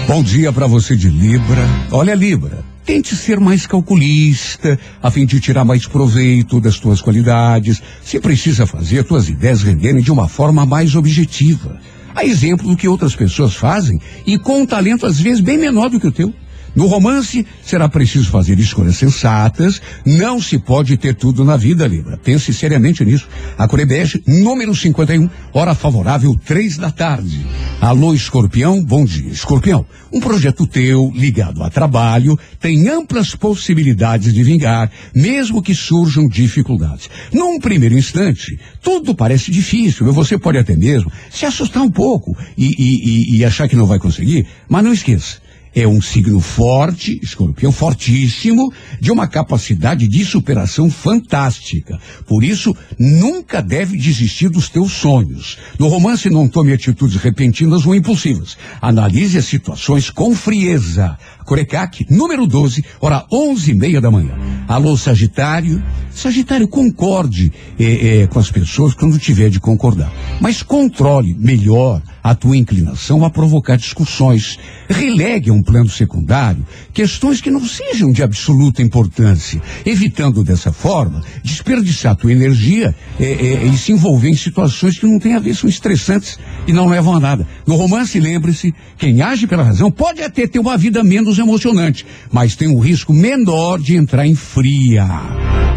Bom dia para você de Libra. Olha, Libra, Tente ser mais calculista, a fim de tirar mais proveito das tuas qualidades. Se precisa fazer tuas ideias renderem de uma forma mais objetiva. A exemplo do que outras pessoas fazem e com um talento às vezes bem menor do que o teu. No romance, será preciso fazer escolhas sensatas. Não se pode ter tudo na vida, Libra. Pense seriamente nisso. A Corebege, número 51, hora favorável, três da tarde. Alô, Escorpião, bom dia. Escorpião, um projeto teu, ligado a trabalho, tem amplas possibilidades de vingar, mesmo que surjam dificuldades. Num primeiro instante, tudo parece difícil, você pode até mesmo se assustar um pouco e, e, e, e achar que não vai conseguir, mas não esqueça é um signo forte, escorpião fortíssimo, de uma capacidade de superação fantástica. Por isso, nunca deve desistir dos teus sonhos. No romance, não tome atitudes repentinas ou impulsivas. Analise as situações com frieza. Corecaque, número 12, hora onze e meia da manhã. Alô, Sagitário. Sagitário, concorde é, é, com as pessoas quando tiver de concordar. Mas controle melhor a tua inclinação a provocar discussões. Relegue a um plano secundário questões que não sejam de absoluta importância, evitando dessa forma desperdiçar tua energia é, é, e se envolver em situações que não têm a ver, são estressantes e não levam a nada. No romance, lembre-se, quem age pela razão pode até ter uma vida menos emocionante, mas tem um risco menor de entrar em fria.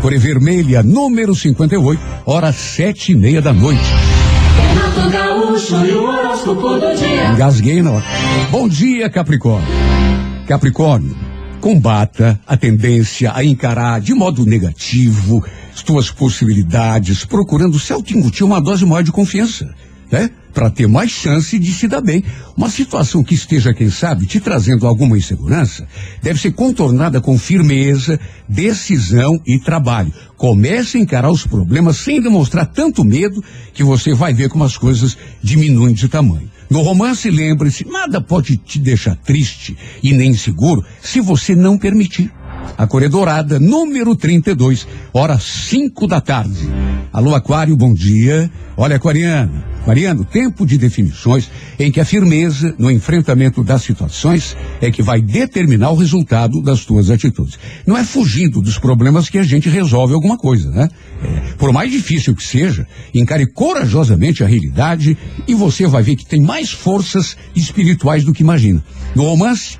Core Vermelha, número 58, hora sete e meia da noite. Engasguei na hora. Bom dia, Capricórnio. Capricórnio, combata a tendência a encarar de modo negativo as tuas possibilidades, procurando se auto-incutir uma dose maior de confiança, né? Para ter mais chance de se dar bem. Uma situação que esteja, quem sabe, te trazendo alguma insegurança, deve ser contornada com firmeza, decisão e trabalho. Comece a encarar os problemas sem demonstrar tanto medo que você vai ver como as coisas diminuem de tamanho. No romance, lembre-se, nada pode te deixar triste e nem inseguro se você não permitir. A Cor Dourada, número 32, hora 5 da tarde. Alô, Aquário, bom dia. Olha, Aquariano, Aquariano, tempo de definições em que a firmeza no enfrentamento das situações é que vai determinar o resultado das tuas atitudes. Não é fugindo dos problemas que a gente resolve alguma coisa, né? É, por mais difícil que seja, encare corajosamente a realidade e você vai ver que tem mais forças espirituais do que imagina. No romance,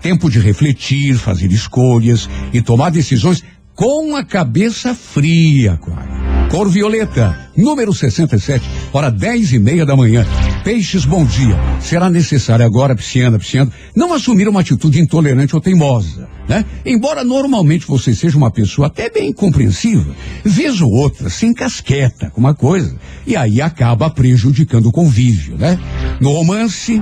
tempo de refletir, fazer escolhas e tomar decisões com a cabeça fria, Aquário. Cor violeta, número 67, hora dez e meia da manhã. Peixes, bom dia. Será necessário agora, pisciana, pisciano, não assumir uma atitude intolerante ou teimosa, né? Embora normalmente você seja uma pessoa até bem compreensiva, vez ou outra se encasqueta com uma coisa e aí acaba prejudicando o convívio, né? No romance,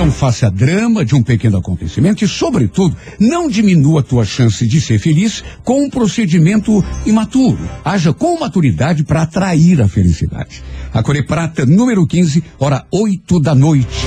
não faça drama de um pequeno acontecimento e, sobretudo, não diminua a tua chance de ser feliz com um procedimento imaturo. Haja com maturidade para atrair a felicidade. A Core Prata, número 15, hora 8 da noite.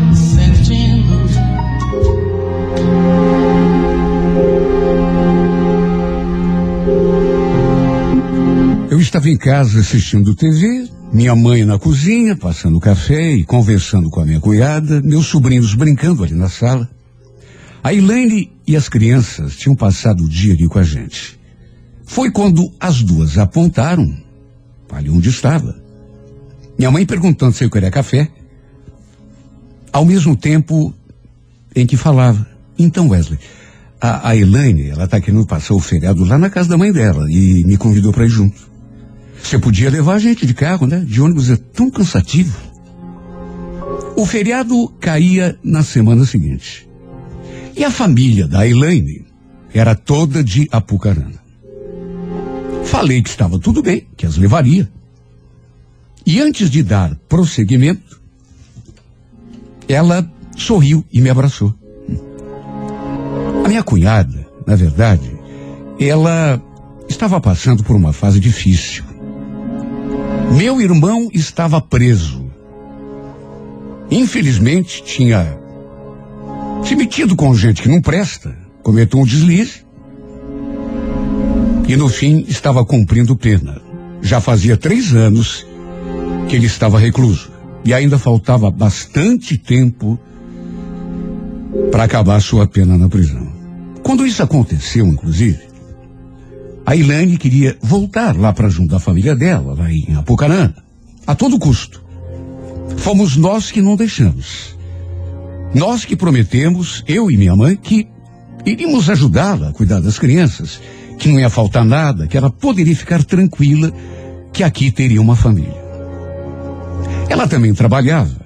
Eu estava em casa assistindo TV, minha mãe na cozinha, passando café e conversando com a minha cunhada, meus sobrinhos brincando ali na sala. A Elaine e as crianças tinham passado o dia ali com a gente. Foi quando as duas apontaram ali onde estava. Minha mãe perguntando se eu queria café, ao mesmo tempo em que falava. Então, Wesley, a, a Elaine, ela está querendo passar o feriado lá na casa da mãe dela e me convidou para ir junto. Você podia levar a gente de carro, né? De ônibus é tão cansativo. O feriado caía na semana seguinte. E a família da Elaine era toda de Apucarana. Falei que estava tudo bem, que as levaria. E antes de dar prosseguimento, ela sorriu e me abraçou. A minha cunhada, na verdade, ela estava passando por uma fase difícil. Meu irmão estava preso. Infelizmente, tinha se metido com gente que não presta, cometeu um deslize e no fim estava cumprindo pena. Já fazia três anos que ele estava recluso e ainda faltava bastante tempo para acabar sua pena na prisão. Quando isso aconteceu, inclusive, a Ilane queria voltar lá para junto da família dela, lá em Apucarana, a todo custo. Fomos nós que não deixamos. Nós que prometemos, eu e minha mãe, que iríamos ajudá-la a cuidar das crianças, que não ia faltar nada, que ela poderia ficar tranquila, que aqui teria uma família. Ela também trabalhava.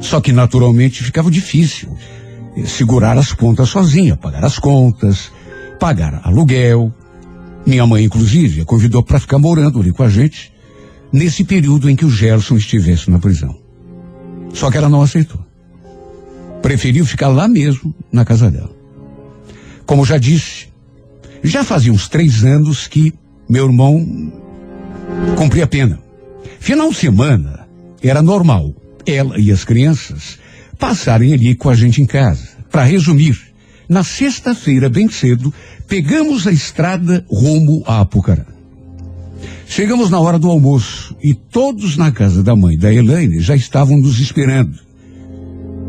Só que naturalmente ficava difícil segurar as contas sozinha, pagar as contas, pagar aluguel, minha mãe, inclusive, a convidou para ficar morando ali com a gente nesse período em que o Gerson estivesse na prisão. Só que ela não aceitou. Preferiu ficar lá mesmo, na casa dela. Como já disse, já fazia uns três anos que meu irmão cumpria pena. Final de semana era normal ela e as crianças passarem ali com a gente em casa. Para resumir, na sexta-feira, bem cedo, Pegamos a estrada rumo a Apucará. Chegamos na hora do almoço e todos na casa da mãe da Elaine já estavam nos esperando.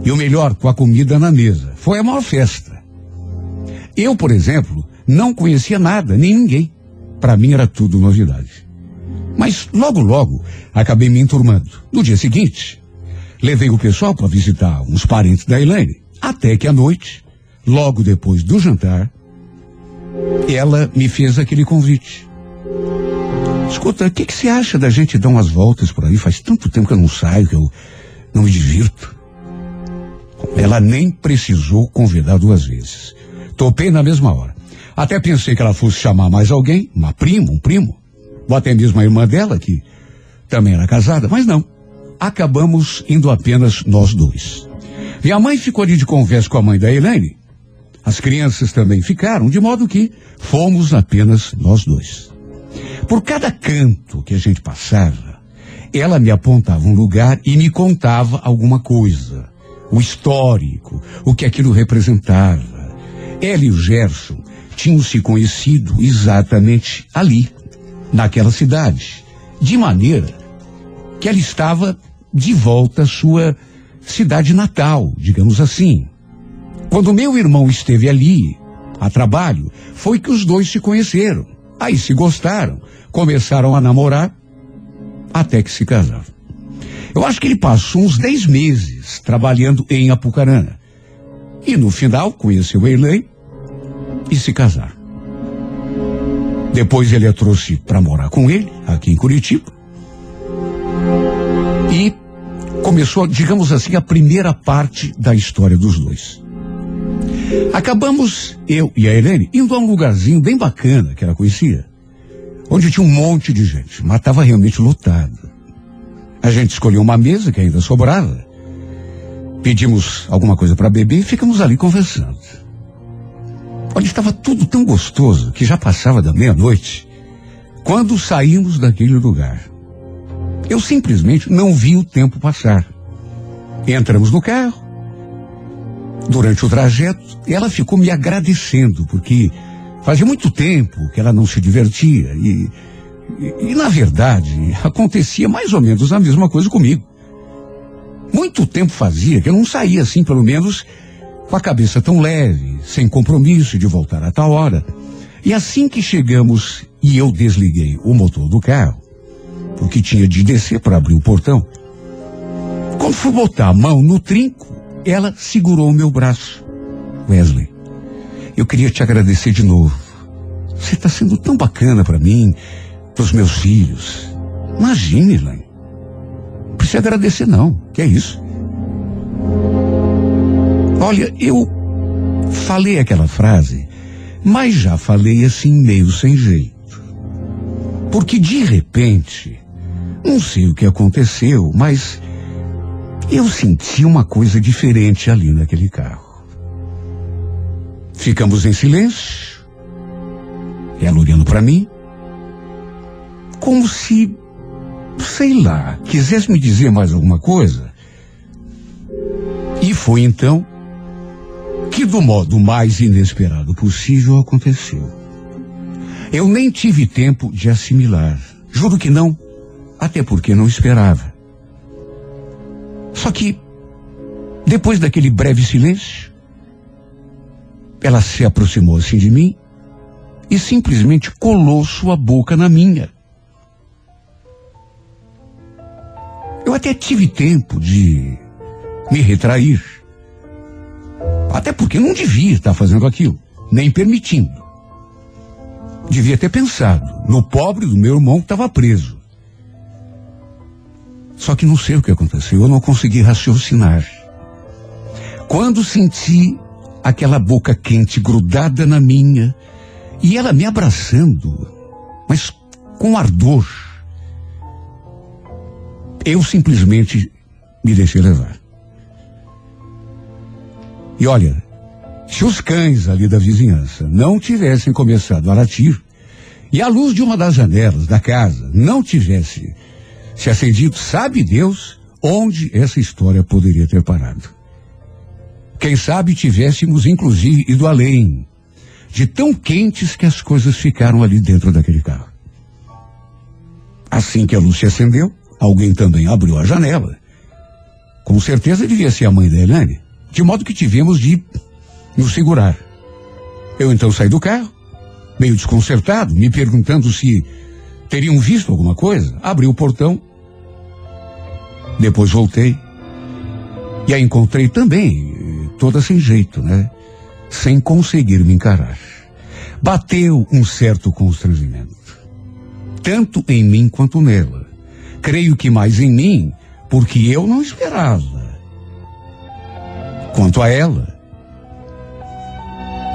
E o melhor, com a comida na mesa. Foi a maior festa. Eu, por exemplo, não conhecia nada, nem ninguém. Para mim era tudo novidade. Mas logo, logo, acabei me enturmando. No dia seguinte, levei o pessoal para visitar uns parentes da Elaine. Até que à noite, logo depois do jantar, ela me fez aquele convite. Escuta, o que, que você acha da gente dar umas voltas por aí? Faz tanto tempo que eu não saio, que eu não me divirto. Ela nem precisou convidar duas vezes. Topei na mesma hora. Até pensei que ela fosse chamar mais alguém, uma prima, um primo. ou até mesmo a irmã dela, que também era casada, mas não. Acabamos indo apenas nós dois. Minha mãe ficou ali de conversa com a mãe da Helene. As crianças também ficaram, de modo que fomos apenas nós dois. Por cada canto que a gente passava, ela me apontava um lugar e me contava alguma coisa. O histórico, o que aquilo representava. Ela e o Gerson tinham se conhecido exatamente ali, naquela cidade, de maneira que ela estava de volta à sua cidade natal, digamos assim. Quando meu irmão esteve ali, a trabalho, foi que os dois se conheceram. Aí se gostaram, começaram a namorar, até que se casaram. Eu acho que ele passou uns dez meses trabalhando em Apucarana. E no final conheceu a Elaine e se casaram. Depois ele a trouxe para morar com ele, aqui em Curitiba. E começou, digamos assim, a primeira parte da história dos dois. Acabamos, eu e a Helene, indo a um lugarzinho bem bacana que ela conhecia, onde tinha um monte de gente, mas estava realmente lotado. A gente escolheu uma mesa que ainda sobrava, pedimos alguma coisa para beber e ficamos ali conversando. Olha, estava tudo tão gostoso que já passava da meia-noite quando saímos daquele lugar. Eu simplesmente não vi o tempo passar. Entramos no carro. Durante o trajeto, ela ficou me agradecendo, porque fazia muito tempo que ela não se divertia e, e, e, na verdade, acontecia mais ou menos a mesma coisa comigo. Muito tempo fazia que eu não saía assim, pelo menos, com a cabeça tão leve, sem compromisso de voltar a tal hora. E assim que chegamos e eu desliguei o motor do carro, porque tinha de descer para abrir o portão, quando fui botar a mão no trinco, ela segurou o meu braço. Wesley, eu queria te agradecer de novo. Você está sendo tão bacana para mim, para os meus filhos. Imagine, Elaine. Não precisa agradecer, não. Que é isso? Olha, eu falei aquela frase, mas já falei assim meio sem jeito. Porque de repente, não sei o que aconteceu, mas eu senti uma coisa diferente ali naquele carro. Ficamos em silêncio, ela olhando para mim, como se, sei lá, quisesse me dizer mais alguma coisa. E foi então que do modo mais inesperado possível aconteceu. Eu nem tive tempo de assimilar. Juro que não, até porque não esperava. Só que, depois daquele breve silêncio, ela se aproximou assim de mim e simplesmente colou sua boca na minha. Eu até tive tempo de me retrair. Até porque não devia estar fazendo aquilo, nem permitindo. Devia ter pensado no pobre do meu irmão que estava preso. Só que não sei o que aconteceu, eu não consegui raciocinar. Quando senti aquela boca quente grudada na minha e ela me abraçando, mas com ardor, eu simplesmente me deixei levar. E olha, se os cães ali da vizinhança não tivessem começado a latir, e a luz de uma das janelas da casa não tivesse se acendido, sabe Deus onde essa história poderia ter parado. Quem sabe tivéssemos inclusive ido além, de tão quentes que as coisas ficaram ali dentro daquele carro. Assim que a luz se acendeu, alguém também abriu a janela. Com certeza devia ser a mãe da Helene. De modo que tivemos de nos segurar. Eu então saí do carro, meio desconcertado, me perguntando se teriam visto alguma coisa. Abri o portão. Depois voltei. E a encontrei também, toda sem jeito, né? Sem conseguir me encarar. Bateu um certo constrangimento. Tanto em mim quanto nela. Creio que mais em mim, porque eu não esperava Quanto a ela,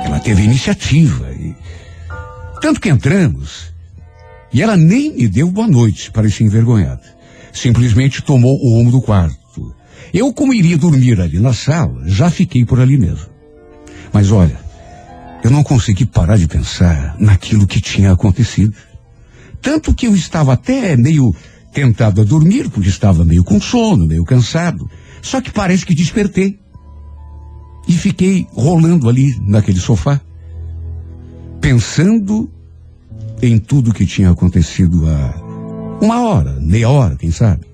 ela teve iniciativa. E, tanto que entramos, E ela nem me deu boa noite, parecia envergonhada. Simplesmente tomou o rumo do quarto. Eu, como iria dormir ali na sala, já fiquei por ali mesmo. Mas olha, eu não consegui parar de pensar naquilo que tinha acontecido. Tanto que eu estava até meio tentado a dormir, porque estava meio com sono, meio cansado. Só que parece que despertei. E fiquei rolando ali naquele sofá, pensando em tudo que tinha acontecido há uma hora, meia hora, quem sabe.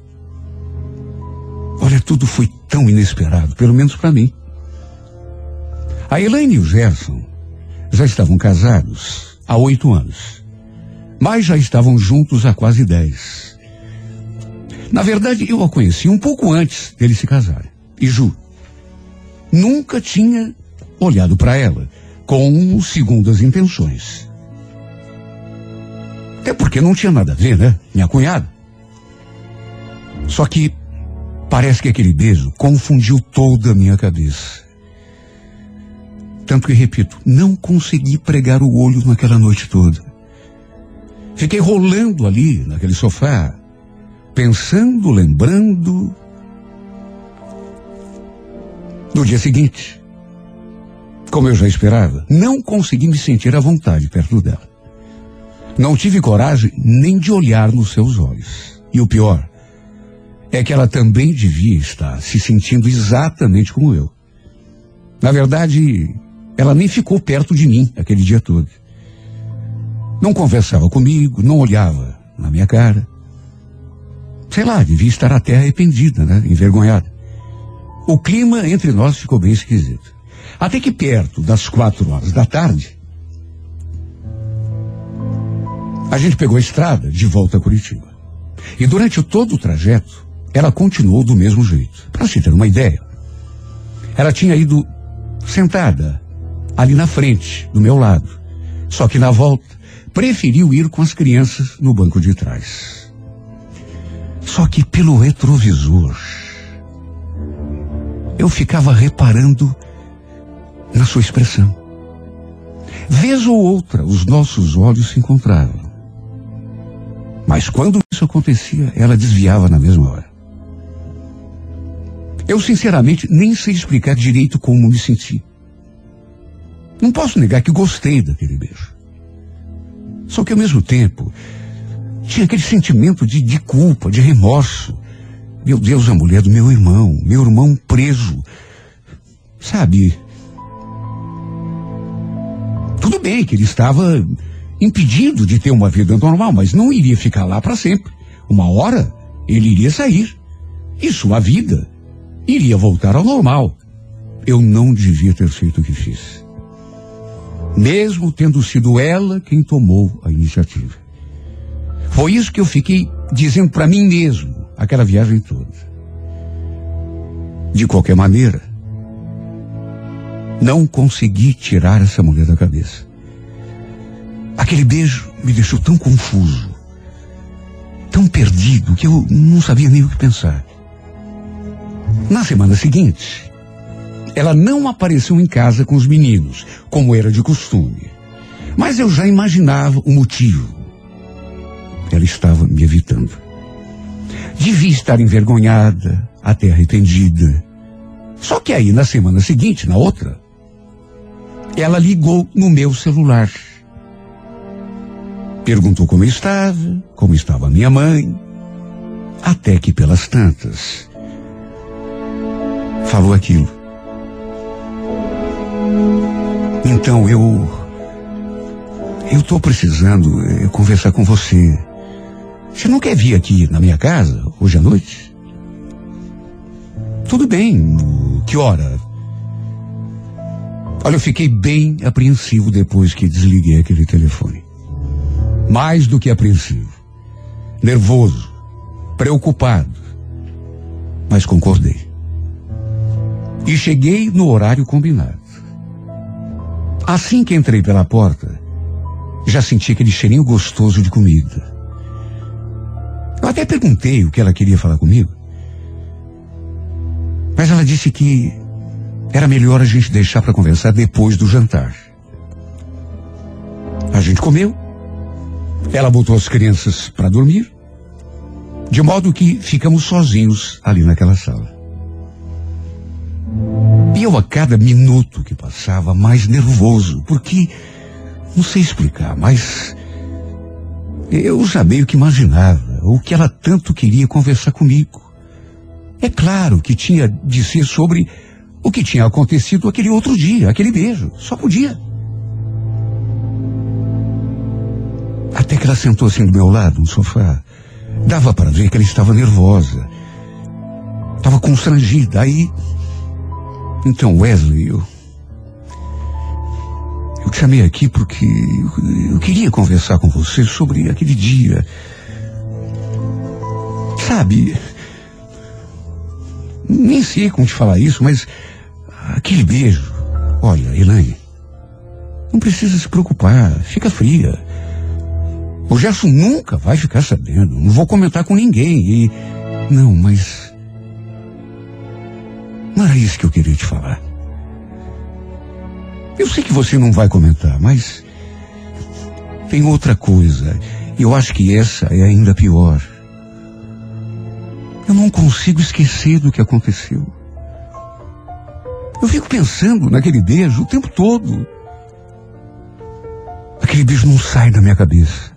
Olha, tudo foi tão inesperado, pelo menos para mim. A Elaine e o Gerson já estavam casados há oito anos, mas já estavam juntos há quase dez. Na verdade, eu a conheci um pouco antes deles se casarem. E Ju, nunca tinha olhado para ela com segundas intenções. Até porque não tinha nada a ver, né? Minha cunhada. Só que parece que aquele beijo confundiu toda a minha cabeça. Tanto que, repito, não consegui pregar o olho naquela noite toda. Fiquei rolando ali, naquele sofá, pensando, lembrando. No dia seguinte, como eu já esperava, não consegui me sentir à vontade perto dela. Não tive coragem nem de olhar nos seus olhos. E o pior é que ela também devia estar se sentindo exatamente como eu. Na verdade, ela nem ficou perto de mim aquele dia todo. Não conversava comigo, não olhava na minha cara. Sei lá, devia estar até arrependida, né? Envergonhada. O clima entre nós ficou bem esquisito. Até que perto das quatro horas da tarde, a gente pegou a estrada de volta a Curitiba. E durante todo o trajeto, ela continuou do mesmo jeito. Para se ter uma ideia, ela tinha ido sentada ali na frente, do meu lado. Só que na volta, preferiu ir com as crianças no banco de trás. Só que pelo retrovisor, eu ficava reparando na sua expressão. Vez ou outra, os nossos olhos se encontravam. Mas quando isso acontecia, ela desviava na mesma hora. Eu, sinceramente, nem sei explicar direito como me senti. Não posso negar que gostei daquele beijo. Só que, ao mesmo tempo, tinha aquele sentimento de, de culpa, de remorso. Meu Deus, a mulher do meu irmão, meu irmão preso. Sabe? Tudo bem que ele estava impedido de ter uma vida normal, mas não iria ficar lá para sempre. Uma hora ele iria sair. E sua vida iria voltar ao normal. Eu não devia ter feito o que fiz. Mesmo tendo sido ela quem tomou a iniciativa. Foi isso que eu fiquei dizendo para mim mesmo, aquela viagem toda. De qualquer maneira, não consegui tirar essa mulher da cabeça. Aquele beijo me deixou tão confuso, tão perdido, que eu não sabia nem o que pensar. Na semana seguinte, ela não apareceu em casa com os meninos, como era de costume. Mas eu já imaginava o motivo. Ela estava me evitando. Devia estar envergonhada, até arrependida. Só que aí, na semana seguinte, na outra, ela ligou no meu celular. Perguntou como eu estava, como estava minha mãe. Até que pelas tantas, falou aquilo. Então eu. Eu estou precisando é, conversar com você. Você não quer vir aqui na minha casa hoje à noite? Tudo bem. Que hora? Olha, eu fiquei bem apreensivo depois que desliguei aquele telefone mais do que apreensivo, nervoso, preocupado, mas concordei. E cheguei no horário combinado. Assim que entrei pela porta, já senti aquele cheirinho gostoso de comida. Eu até perguntei o que ela queria falar comigo. Mas ela disse que era melhor a gente deixar para conversar depois do jantar. A gente comeu Ela botou as crianças para dormir, de modo que ficamos sozinhos ali naquela sala. E eu a cada minuto que passava mais nervoso, porque não sei explicar, mas eu já meio que imaginava o que ela tanto queria conversar comigo. É claro que tinha de ser sobre o que tinha acontecido aquele outro dia, aquele beijo. Só podia. Até que ela sentou assim do meu lado, no sofá. Dava para ver que ela estava nervosa. Estava constrangida. Aí. Então, Wesley, eu. Eu te chamei aqui porque eu queria conversar com você sobre aquele dia. Sabe, nem sei como te falar isso, mas aquele beijo. Olha, Elaine, não precisa se preocupar, fica fria. O Gerson nunca vai ficar sabendo, não vou comentar com ninguém e. Não, mas. Não era isso que eu queria te falar. Eu sei que você não vai comentar, mas. Tem outra coisa. E eu acho que essa é ainda pior. Eu não consigo esquecer do que aconteceu. Eu fico pensando naquele beijo o tempo todo. Aquele beijo não sai da minha cabeça.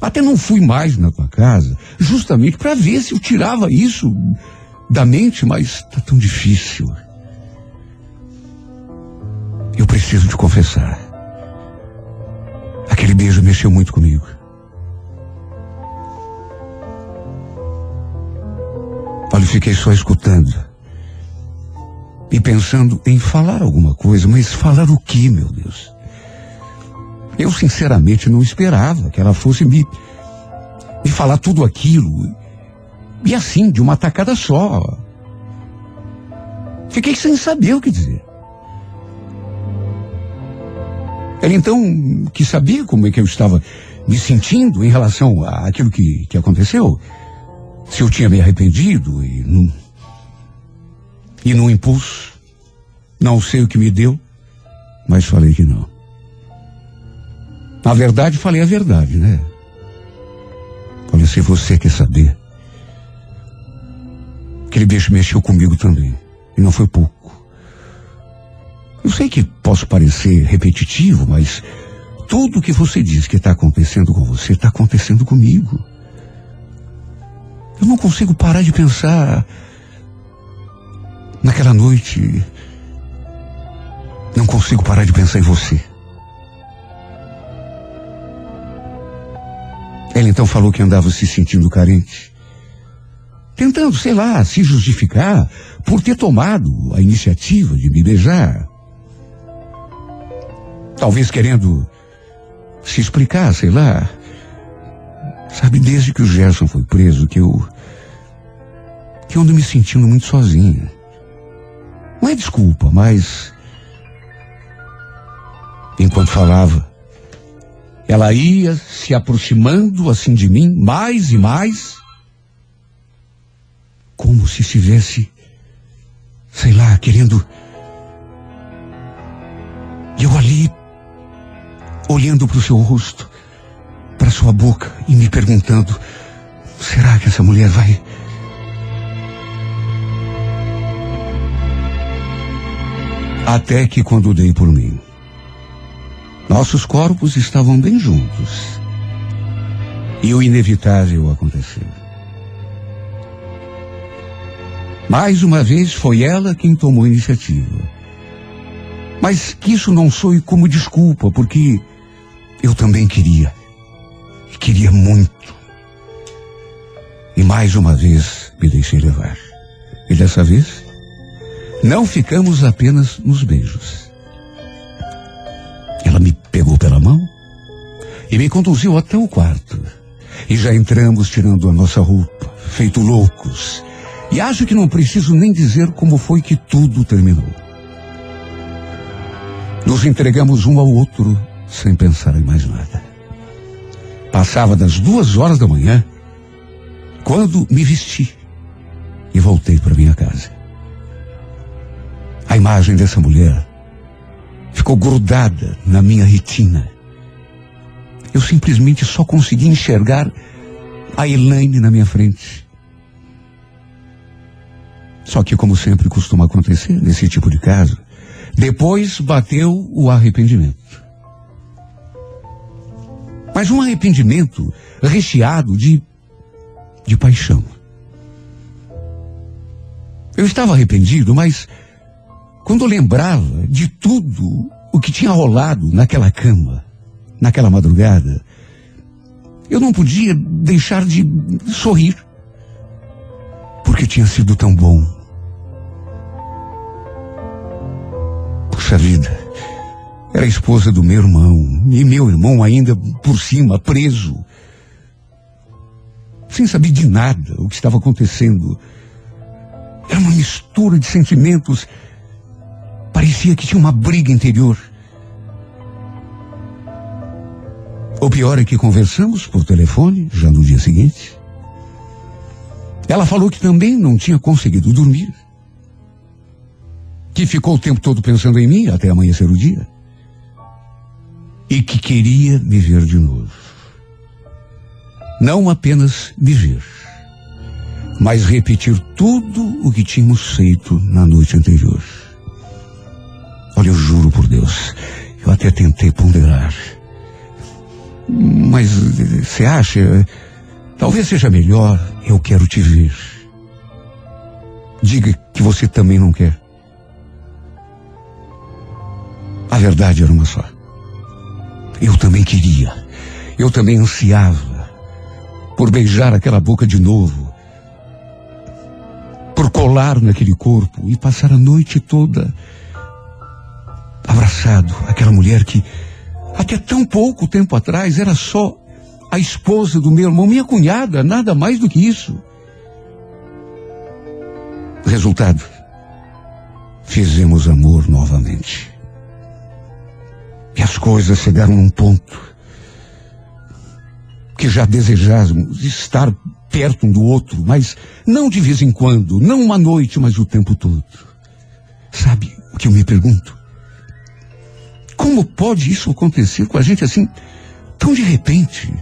Até não fui mais na tua casa, justamente para ver se eu tirava isso da mente, mas tá tão difícil. Eu preciso te confessar. Aquele beijo mexeu muito comigo. Olha, fiquei só escutando. E pensando em falar alguma coisa, mas falar o que, meu Deus? Eu sinceramente não esperava que ela fosse me, me falar tudo aquilo. E assim, de uma tacada só. Fiquei sem saber o que dizer. Ela então, que sabia como é que eu estava me sentindo em relação àquilo que, que aconteceu, se eu tinha me arrependido e não, e no impulso, não sei o que me deu, mas falei que não. Na verdade, falei a verdade, né? Falei, se você quer saber, aquele beijo mexeu comigo também, e não foi pouco. Eu sei que posso parecer repetitivo, mas tudo que você diz que está acontecendo com você está acontecendo comigo. Eu não consigo parar de pensar naquela noite. Não consigo parar de pensar em você. Ela então falou que andava se sentindo carente. Tentando, sei lá, se justificar por ter tomado a iniciativa de me beijar. Talvez querendo se explicar, sei lá. Sabe, desde que o Gerson foi preso, que eu. que eu ando me sentindo muito sozinha. Não é desculpa, mas. Enquanto falava, ela ia se aproximando assim de mim, mais e mais, como se estivesse, sei lá, querendo. E eu ali, olhando para o seu rosto, para sua boca e me perguntando: será que essa mulher vai. Até que quando dei por mim, nossos corpos estavam bem juntos. E o inevitável aconteceu. Mais uma vez foi ela quem tomou a iniciativa. Mas que isso não soe como desculpa, porque eu também queria queria muito. E mais uma vez me deixei levar. E dessa vez, não ficamos apenas nos beijos. Pegou pela mão e me conduziu até o quarto. E já entramos tirando a nossa roupa, feito loucos. E acho que não preciso nem dizer como foi que tudo terminou. Nos entregamos um ao outro sem pensar em mais nada. Passava das duas horas da manhã quando me vesti e voltei para minha casa. A imagem dessa mulher ficou grudada na minha retina. Eu simplesmente só consegui enxergar a Elaine na minha frente. Só que, como sempre costuma acontecer nesse tipo de caso, depois bateu o arrependimento. Mas um arrependimento recheado de, de paixão. Eu estava arrependido, mas quando lembrava de tudo o que tinha rolado naquela cama, naquela madrugada, eu não podia deixar de sorrir. Porque tinha sido tão bom. Puxa vida. Era a esposa do meu irmão. E meu irmão ainda por cima, preso. Sem saber de nada o que estava acontecendo. Era uma mistura de sentimentos. Parecia que tinha uma briga interior. O pior é que conversamos por telefone, já no dia seguinte. Ela falou que também não tinha conseguido dormir. Que ficou o tempo todo pensando em mim até amanhecer o dia. E que queria me ver de novo. Não apenas me ver, mas repetir tudo o que tínhamos feito na noite anterior. Olha, eu juro por Deus, eu até tentei ponderar. Mas você acha? Talvez seja melhor. Eu quero te ver. Diga que você também não quer. A verdade era uma só. Eu também queria. Eu também ansiava por beijar aquela boca de novo. Por colar naquele corpo e passar a noite toda abraçado aquela mulher que até tão pouco tempo atrás era só a esposa do meu irmão, minha cunhada, nada mais do que isso. Resultado: fizemos amor novamente. E as coisas chegaram num ponto que já desejávamos estar perto um do outro, mas não de vez em quando, não uma noite, mas o tempo todo. Sabe o que eu me pergunto? Como pode isso acontecer com a gente assim, tão de repente?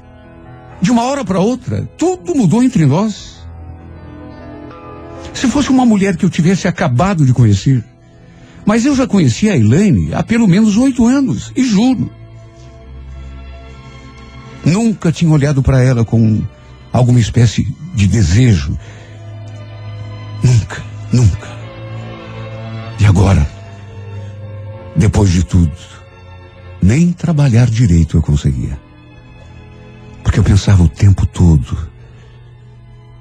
De uma hora para outra, tudo mudou entre nós. Se fosse uma mulher que eu tivesse acabado de conhecer, mas eu já conhecia a Elaine há pelo menos oito anos, e juro. Nunca tinha olhado para ela com alguma espécie de desejo. Nunca, nunca. E agora, depois de tudo, nem trabalhar direito eu conseguia. Porque eu pensava o tempo todo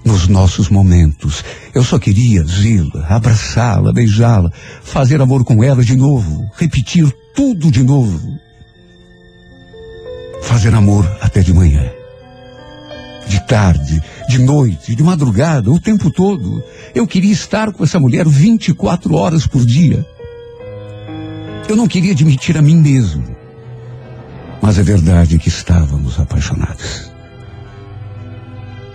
nos nossos momentos. Eu só queria vê-la, abraçá-la, beijá-la, fazer amor com ela de novo, repetir tudo de novo. Fazer amor até de manhã. De tarde, de noite, de madrugada, o tempo todo. Eu queria estar com essa mulher 24 horas por dia. Eu não queria admitir a mim mesmo mas é verdade que estávamos apaixonados.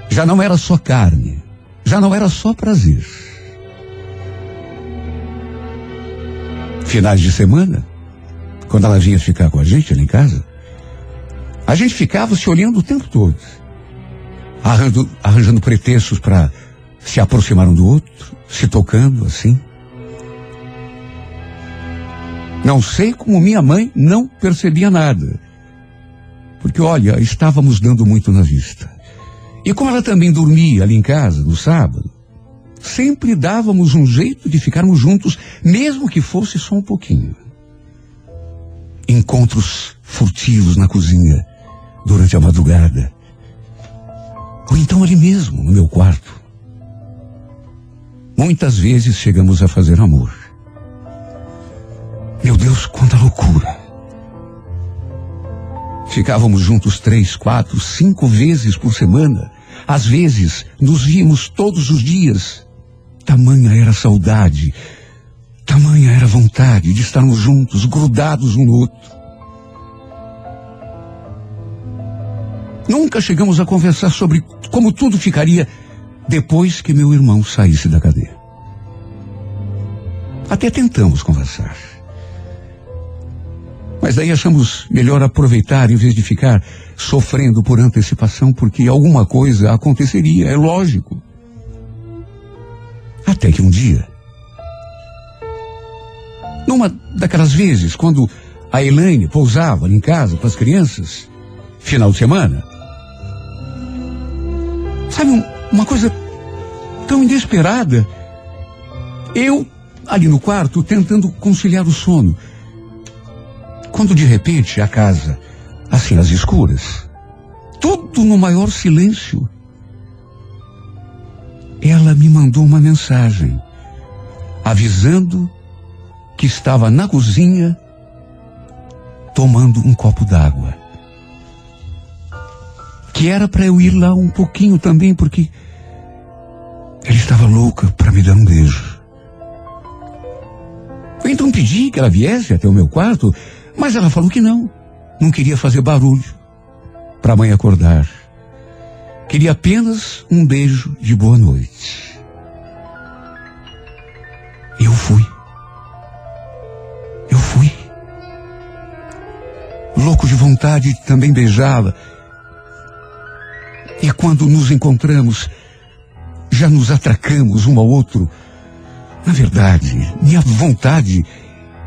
Já não era só carne, já não era só prazer. Finais de semana, quando ela vinha ficar com a gente ali em casa, a gente ficava se olhando o tempo todo, arranjando, arranjando pretextos para se aproximar um do outro, se tocando assim. Não sei como minha mãe não percebia nada. Porque, olha, estávamos dando muito na vista. E como ela também dormia ali em casa, no sábado, sempre dávamos um jeito de ficarmos juntos, mesmo que fosse só um pouquinho. Encontros furtivos na cozinha, durante a madrugada. Ou então ali mesmo, no meu quarto. Muitas vezes chegamos a fazer amor. Meu Deus, quanta loucura! Ficávamos juntos três, quatro, cinco vezes por semana. Às vezes, nos víamos todos os dias. Tamanha era a saudade, tamanha era a vontade de estarmos juntos, grudados um no outro. Nunca chegamos a conversar sobre como tudo ficaria depois que meu irmão saísse da cadeia. Até tentamos conversar. Mas daí achamos melhor aproveitar em vez de ficar sofrendo por antecipação, porque alguma coisa aconteceria, é lógico. Até que um dia, numa daquelas vezes, quando a Elaine pousava em casa para as crianças, final de semana, sabe, um, uma coisa tão inesperada. Eu, ali no quarto, tentando conciliar o sono. Quando de repente a casa, assim às escuras, tudo no maior silêncio, ela me mandou uma mensagem avisando que estava na cozinha tomando um copo d'água. Que era para eu ir lá um pouquinho também, porque ela estava louca para me dar um beijo. Eu então pedi que ela viesse até o meu quarto, mas ela falou que não. Não queria fazer barulho para a mãe acordar. Queria apenas um beijo de boa noite. Eu fui. Eu fui. Louco de vontade de também beijá-la. E quando nos encontramos, já nos atracamos um ao outro. Na verdade, minha vontade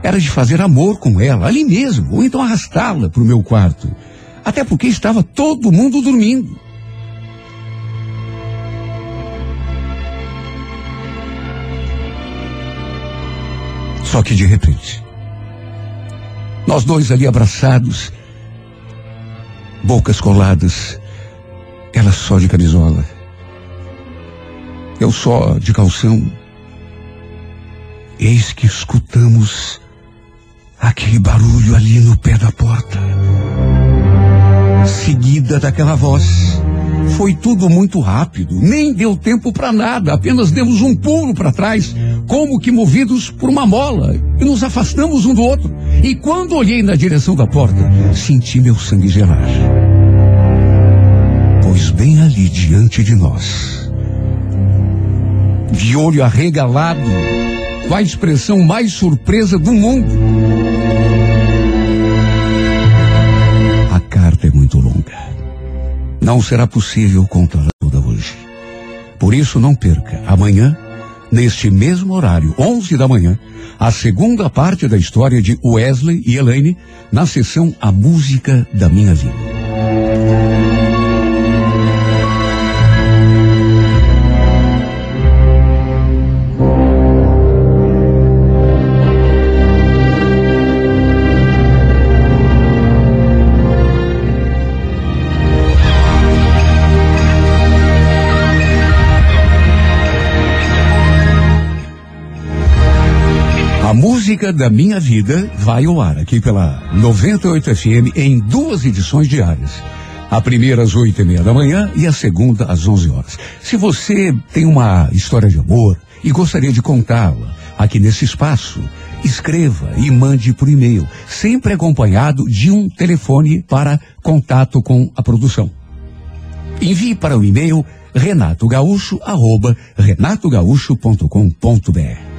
era de fazer amor com ela, ali mesmo, ou então arrastá-la para o meu quarto. Até porque estava todo mundo dormindo. Só que de repente, nós dois ali abraçados, bocas coladas, ela só de camisola, eu só de calção. Eis que escutamos aquele barulho ali no pé da porta. Seguida daquela voz. Foi tudo muito rápido, nem deu tempo para nada, apenas demos um pulo para trás, como que movidos por uma mola, e nos afastamos um do outro. E quando olhei na direção da porta, senti meu sangue gelar. Pois bem ali diante de nós, de olho arregalado, com a expressão mais surpresa do mundo. Não será possível toda hoje. Por isso, não perca, amanhã, neste mesmo horário, 11 da manhã, a segunda parte da história de Wesley e Elaine, na sessão A Música da Minha Vida. Música da minha vida vai ao ar aqui pela 98 FM em duas edições diárias. A primeira às oito e meia da manhã e a segunda às onze horas. Se você tem uma história de amor e gostaria de contá-la aqui nesse espaço, escreva e mande por e-mail, sempre acompanhado de um telefone para contato com a produção. Envie para o e-mail renatogaúcho.com.br.